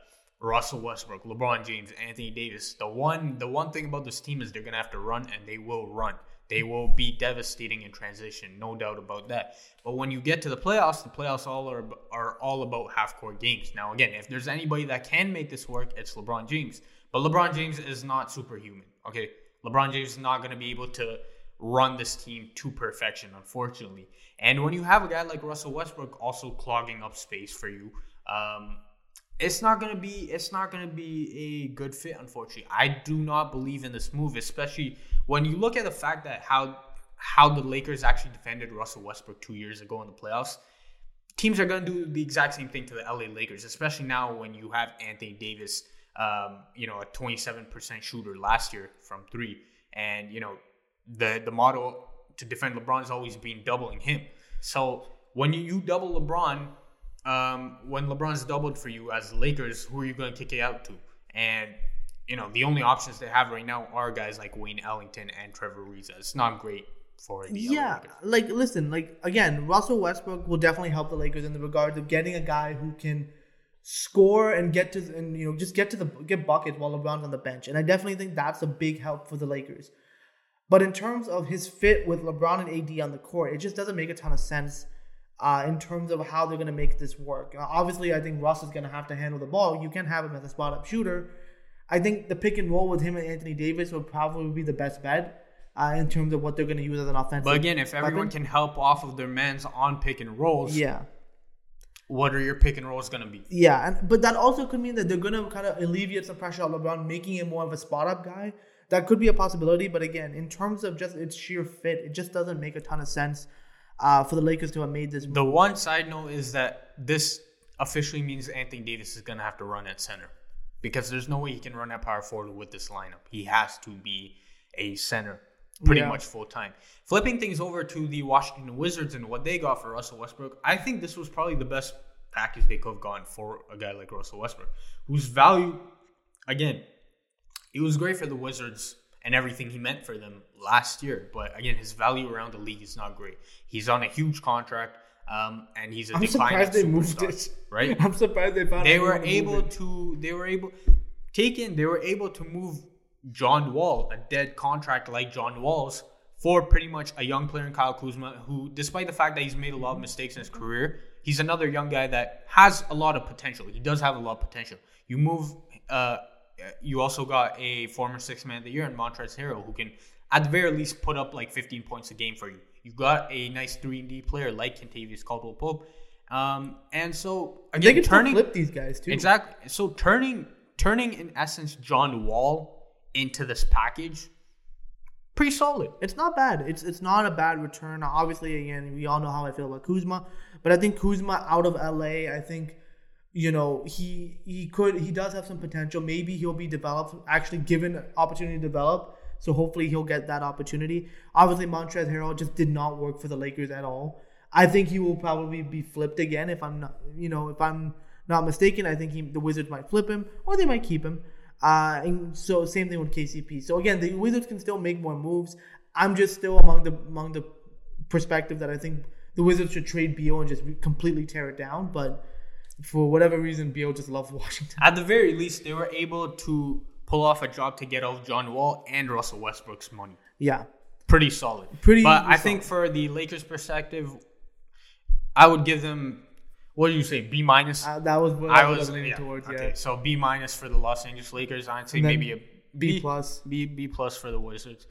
Russell Westbrook, LeBron James, Anthony Davis. The one the one thing about this team is they're gonna have to run and they will run. They will be devastating in transition, no doubt about that. But when you get to the playoffs, the playoffs all are are all about half court games. Now again, if there's anybody that can make this work, it's LeBron James. But LeBron James is not superhuman. Okay, LeBron James is not gonna be able to run this team to perfection, unfortunately. And when you have a guy like Russell Westbrook also clogging up space for you, um, it's not gonna be it's not gonna be a good fit unfortunately i do not believe in this move especially when you look at the fact that how how the lakers actually defended russell westbrook two years ago in the playoffs teams are gonna do the exact same thing to the la lakers especially now when you have anthony davis um, you know a 27% shooter last year from three and you know the the model to defend lebron has always been doubling him so when you, you double lebron um, when LeBron's doubled for you as Lakers, who are you going to kick it out to? And you know the only options they have right now are guys like Wayne Ellington and Trevor Ariza. It's not great for the yeah, like listen, like again, Russell Westbrook will definitely help the Lakers in the regards of getting a guy who can score and get to and you know just get to the get buckets while LeBron's on the bench. And I definitely think that's a big help for the Lakers. But in terms of his fit with LeBron and AD on the court, it just doesn't make a ton of sense uh, in terms of how they're going to make this work. Uh, obviously, I think Russ is going to have to handle the ball. You can't have him as a spot up shooter. I think the pick and roll with him and Anthony Davis would probably be the best bet uh, in terms of what they're going to use as an offensive. But again, if everyone weapon. can help off of their man's on pick and rolls, yeah, what are your pick and rolls going to be? yeah, and but that also could mean that they're going to kind of alleviate some pressure on LeBron, making him more of a spot up guy. That could be a possibility, but again, in terms of just its sheer fit, it just doesn't make a ton of sense uh, for the Lakers to have made this. The one side note is that this officially means Anthony Davis is going to have to run at center because there's no way he can run at power forward with this lineup. He has to be a center pretty Yeah. much full time. Flipping things over to the Washington Wizards and what they got for Russell Westbrook, I think this was probably the best package they could have gotten for a guy like Russell Westbrook, whose value, again, it was great for the Wizards and everything he meant for them last year. But again, his value around the league is not great. He's on a huge contract, um, and he's a I'm surprised they moved it. Right? I'm surprised they found. they were able to they were able taken. they were able to move John Wall, a dead contract like John Wall's, for pretty much a young player in Kyle Kuzma, who, despite the fact that he's made a lot of mistakes in his career, he's another young guy that has a lot of potential. He does have a lot of potential. You move, uh, you also got a former six man of the year in Montrezl Harrell, who can, at the very least, put up like 15 points a game for you. You got a nice three and D player like Kentavious Caldwell Pope, um, and so They again, can turning flip these guys too. Exactly. So turning turning in essence John Wall into this package, pretty solid. It's not bad. It's it's not a bad return. Obviously, again, we all know how I feel about Kuzma, but I think Kuzma out of LA, I think, you know, he he could he does have some potential. Maybe he'll be developed, actually given opportunity to develop. So hopefully he'll get that opportunity. Obviously, Montrezl Harrell just did not work for the Lakers at all. I think he will probably be flipped again if I'm not, you know, if I'm not mistaken. I think he, the Wizards might flip him or they might keep him. Uh, and so same thing with KCP. So again, the Wizards can still make more moves. I'm just still among the among the perspective that I think the Wizards should trade Beal and just completely tear it down. But for whatever reason, Beal just loves Washington. At the very least, they were able to pull off a job to get off John Wall and Russell Westbrook's money. Yeah, Pretty solid. Pretty But I solid. think for the Lakers' perspective, I would give them what did you say? B minus. uh, that was what I, was, was leaning yeah, towards. okay, Yeah, so B minus for the Los Angeles Lakers. I'd say maybe a B plus. B B plus for the Wizards.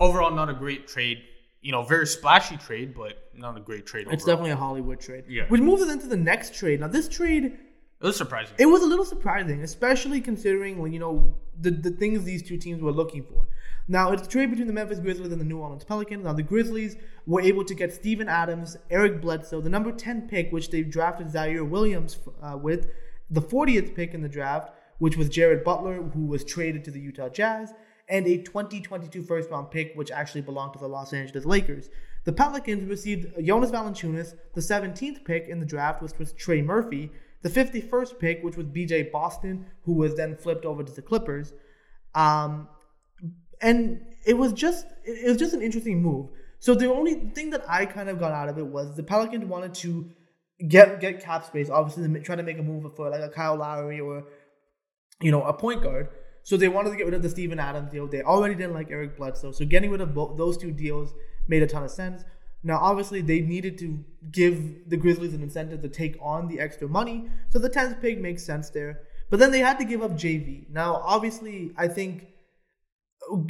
Overall, not a great trade. You know, very splashy trade, but not a great trade. It's overall. definitely a Hollywood trade. Yeah. Which moves us into the next trade. Now, this trade it was surprising. it was a little surprising, especially considering you know the, the things these two teams were looking for. Now it's a trade between the Memphis Grizzlies and the New Orleans Pelicans. Now the Grizzlies were able to get Steven Adams, Eric Bledsoe, the number ten pick, which they drafted Ziaire Williams uh, with, the 40th pick in the draft, which was Jared Butler, who was traded to the Utah Jazz, and a 2022 first round pick, which actually belonged to the Los Angeles Lakers. The Pelicans received Jonas Valanciunas, the 17th pick in the draft, which was Trey Murphy, the 51st pick, which was BJ Boston, who was then flipped over to the Clippers. Um, and it was just it was just an interesting move. So the only thing that I kind of got out of it was the Pelicans wanted to get get cap space, obviously trying to make a move for like a Kyle Lowry or you know a point guard. So they wanted to get rid of the Steven Adams deal. They already didn't like Eric Bledsoe, so getting rid of both those two deals made a ton of sense. Now, obviously, they needed to give the Grizzlies an incentive to take on the extra money, so the 10th pick makes sense there. But then they had to give up JV. Now, obviously, I think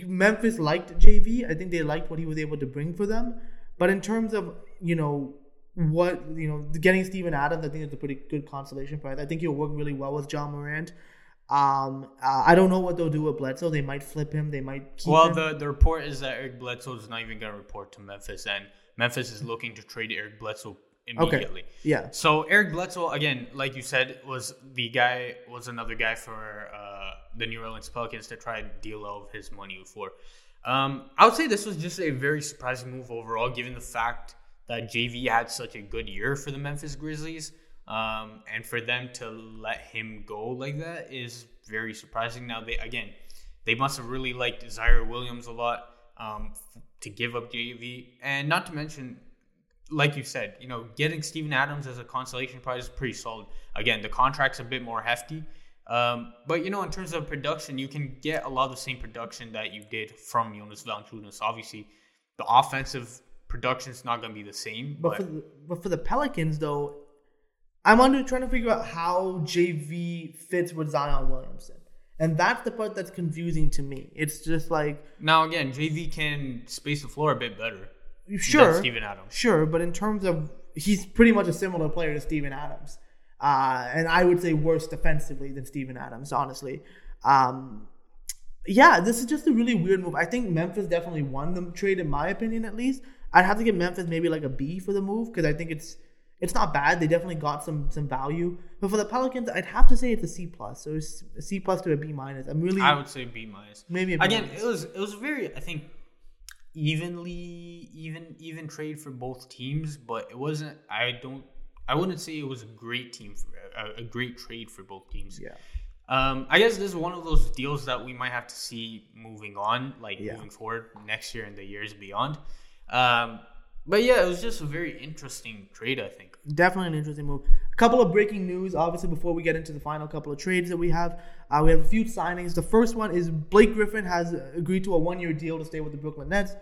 Memphis liked JV. I think they liked what he was able to bring for them. But in terms of, you know, what, you know, getting Steven Adams, I think it's a pretty good consolation prize. I think he'll work really well with Ja Morant. Um, uh, I don't know what they'll do with Bledsoe. They might flip him. They might keep well, him. the the report is that Eric Bledsoe is not even going to report to Memphis, and Memphis is looking to trade Eric Bledsoe immediately. yeah. So Eric Bledsoe, again, like you said, was the guy was another guy for uh, the New Orleans Pelicans to try and deal all of his money for. Um, I would say this was just a very surprising move overall, given the fact that JV had such a good year for the Memphis Grizzlies, um, and for them to let him go like that is very surprising. Now they again, they must have really liked Ziaire Williams a lot um, to give up JV, and not to mention like you said, you know, getting Steven Adams as a consolation prize is pretty solid. Again, the contract's a bit more hefty. Um, but you know, in terms of production, you can get a lot of the same production that you did from Jonas Valanciunas. Obviously, the offensive production is not going to be the same, But but, for the, but for the Pelicans though, I'm under trying to figure out how JV fits with Zion Williamson, and that's the part that's confusing to me. It's just like now again, JV can space the floor a bit better sure, than Steven Adams. sure, but in terms of he's pretty much a similar player to Steven Adams, uh, and I would say worse defensively than Steven Adams, honestly. Um, yeah, this is just a really weird move. I think Memphis definitely won the trade, in my opinion, at least. I'd have to give Memphis maybe like a B for the move because I think it's it's not bad. They definitely got some some value. But for the Pelicans, I'd have to say it's a C plus. So it's a C plus to a B minus. I'm really I would say B minus. maybe a B Again, minus. it was it was very I think evenly even even trade for both teams, but it wasn't. I don't I wouldn't say it was a great team, for, a, a great trade for both teams. Yeah. Um, I guess this is one of those deals that we might have to see moving on, like Yeah. moving forward next year and the years beyond. Um, but yeah, it was just a very interesting trade, I think. Definitely an interesting move. A couple of breaking news, obviously, before we get into the final couple of trades that we have. Uh, we have a few signings. The first one is Blake Griffin has agreed to a one-year deal to stay with the Brooklyn Nets.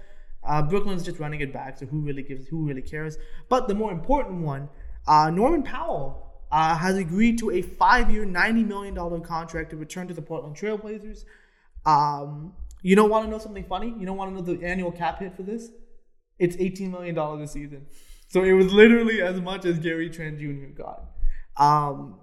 Uh, Brooklyn's just running it back, so who really gives? Who really cares? But the more important one, uh, Norman Powell uh, has agreed to a five-year, ninety million dollar contract to return to the Portland Trailblazers. Um, you don't want to know something funny? You don't want to know the annual cap hit for this? It's eighteen million dollars a season. So it was literally as much as Gary Trent Jr. got. Um,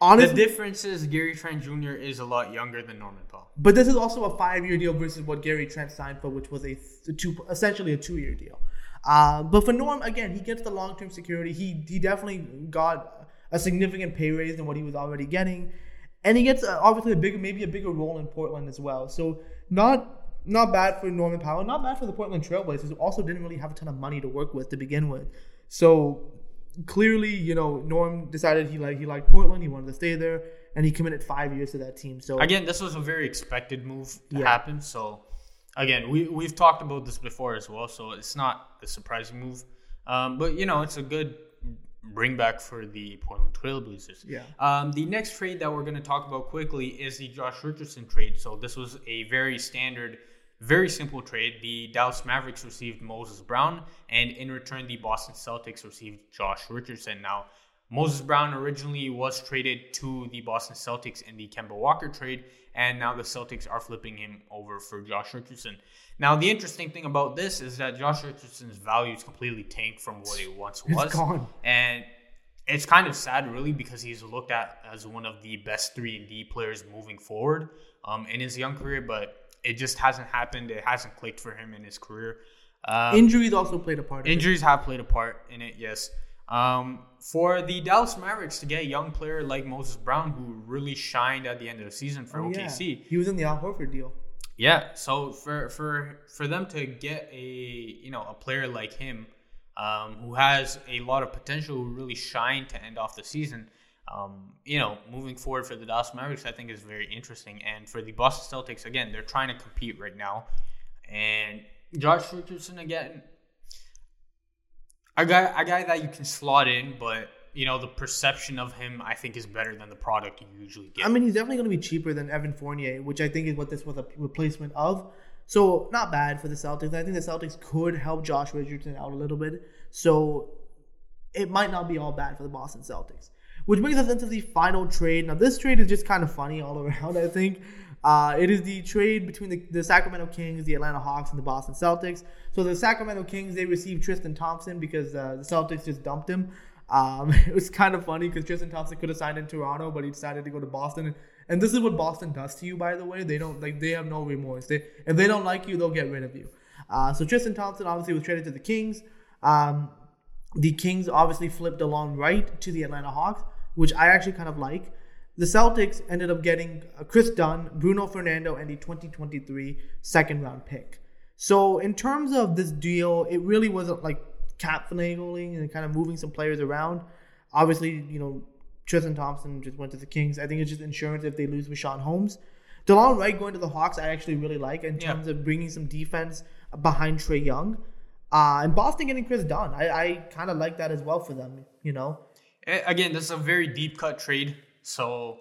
The honestly, difference is Gary Trent Jr. is a lot younger than Norman Powell. but this is also a five-year deal versus what Gary Trent signed for, which was a two, essentially a two-year deal. Uh, but for Norm, again, he gets the long-term security. He he definitely got a significant pay raise than what he was already getting, and he gets uh, obviously a bigger, maybe a bigger role in Portland as well. So not not bad for Norman Powell, not bad for the Portland Trailblazers, who also didn't really have a ton of money to work with to begin with. So clearly, you know, Norm decided he like he liked Portland, he wanted to stay there, and he committed five years to that team. So Again, this was a very expected move to Yeah. happen. So, again, we we've talked about this before as well. So it's not a surprising move, um, but you know, it's a good bring back for the Portland Trailblazers. Yeah. Um, the next trade that we're going to talk about quickly is the Josh Richardson trade. So this was a very standard, very simple trade. The Dallas Mavericks received Moses Brown, and in return, the Boston Celtics received Josh Richardson. Now, Moses Brown originally was traded to the Boston Celtics in the Kemba Walker trade, and now the Celtics are flipping him over for Josh Richardson. Now, the interesting thing about this is that Josh Richardson's value is completely tanked from what it once It's was. gone. And it's kind of sad, really, because he's looked at as one of the best three and D players moving forward um, in his young career, but it just hasn't happened. It hasn't clicked for him in his career. Um, injuries also played a part. Injuries have played a part in it, yes. Um, for the Dallas Mavericks to get a young player like Moses Brown, who really shined at the end of the season for Oh, yeah. OKC, He was in the Al Horford deal. yeah. So for for for them to get a you know a player like him, um, who has a lot of potential, who really shined to end off the season, um, you know, moving forward for the Dallas Mavericks, I think is very interesting. And for the Boston Celtics, again, they're trying to compete right now, and Josh Richardson again, a guy a guy that you can slot in, but. You know the perception of him, I think, is better than the product you usually get. I mean, he's definitely going to be cheaper than Evan Fournier, which I think is what this was a replacement of. So not bad for the Celtics. I think the Celtics could help Josh Richardson out a little bit. So it might not be all bad for the Boston Celtics. Which brings us into the final trade. Now this trade is just kind of funny all around. I think uh, it is the trade between the, the Sacramento Kings, the Atlanta Hawks, and the Boston Celtics. So the Sacramento Kings they received Tristan Thompson because uh, the Celtics just dumped him. Um, it was kind of funny because Tristan Thompson could have signed in Toronto, but he decided to go to Boston. And this is what Boston does to you, by the way. They don't like they have no remorse. They if they don't like you, they'll get rid of you. Uh, so Tristan Thompson obviously was traded to the Kings. Um, the Kings obviously flipped DeLon right to the Atlanta Hawks, which I actually kind of like. The Celtics ended up getting uh, Kris Dunn, Bruno Fernando, and the 2023 second round pick. So in terms of this deal, it really wasn't like cap finagling and kind of moving some players around. Obviously, you know, Tristan Thompson just went to the Kings. I think it's just insurance if they lose Richaun Holmes. DeLon Wright going to the Hawks, I actually really like in Yeah. terms of bringing some defense behind Trae Young. Uh, and Boston getting Kris Dunn. I, I kind of like that as well for them, you know? Again, this is a very deep cut trade, so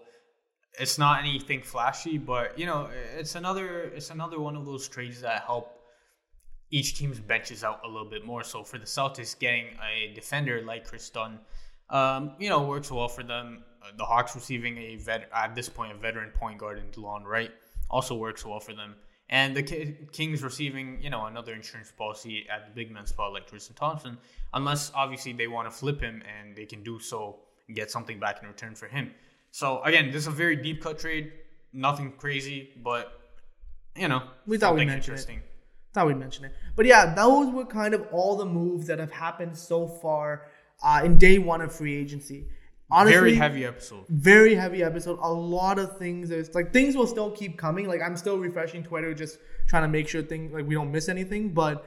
it's not anything flashy, but you know, it's another it's another one of those trades that help each team's benches out a little bit more. So for the Celtics, getting a defender like Kris Dunn, um, you know, works well for them. Uh, The Hawks receiving a vet at this point a veteran point guard in DeLon Wright also works well for them. And the Ki- Kings receiving, you know, another insurance policy at the big man spot like Tristan Thompson, unless obviously they want to flip him and they can do so and get something back in return for him. So again, this is a very deep cut trade, nothing crazy, but you know, We thought we mentioned it. interesting. Thought we'd mention it. But yeah, those were kind of all the moves that have happened so far uh, in day one of free agency. Honestly, very heavy episode. very heavy episode. A lot of things. There's like things will still keep coming. Like I'm still refreshing Twitter, just trying to make sure things like we don't miss anything. But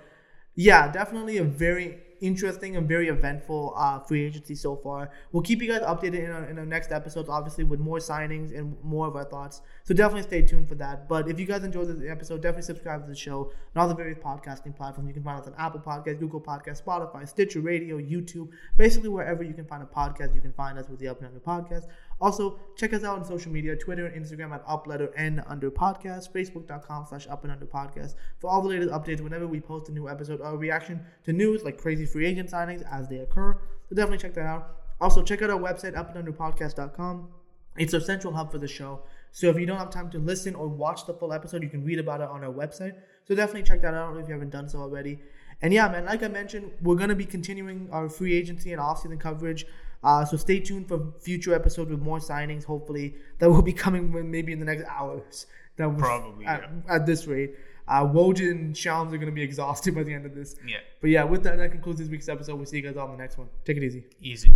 yeah, definitely a very interesting and very eventful uh, free agency so far. We'll keep you guys updated in our, in our next episodes, obviously with more signings and more of our thoughts. So definitely stay tuned for that. But if you guys enjoyed this episode, definitely subscribe to the show and all the various podcasting platforms. You can find us on Apple Podcasts, Google Podcasts, Spotify, Stitcher Radio, YouTube, basically wherever you can find a podcast, you can find us with the Up and Under Podcast. Also, check us out on social media, Twitter and Instagram at Up Letter N Under Podcast, Facebook.com slash Up and Under Podcast for all the latest updates whenever we post a new episode or reaction to news like crazy free agent signings as they occur. So definitely check that out. Also, check out our website, upandunderpodcast.com. It's our central hub for the show. So if you don't have time to listen or watch the full episode, you can read about it on our website. So definitely check that out if you haven't done so already. And yeah, man, like I mentioned, we're gonna be continuing our free agency and offseason coverage. Uh, so stay tuned for future episodes with more signings. Hopefully, that will be coming maybe in the next hours. That was Probably, at, yeah. at this rate. Uh, Woj and Shams are gonna be exhausted by the end of this. Yeah. But yeah, with that, that concludes this week's episode. We'll see you guys on the next one. Take it easy. Easy.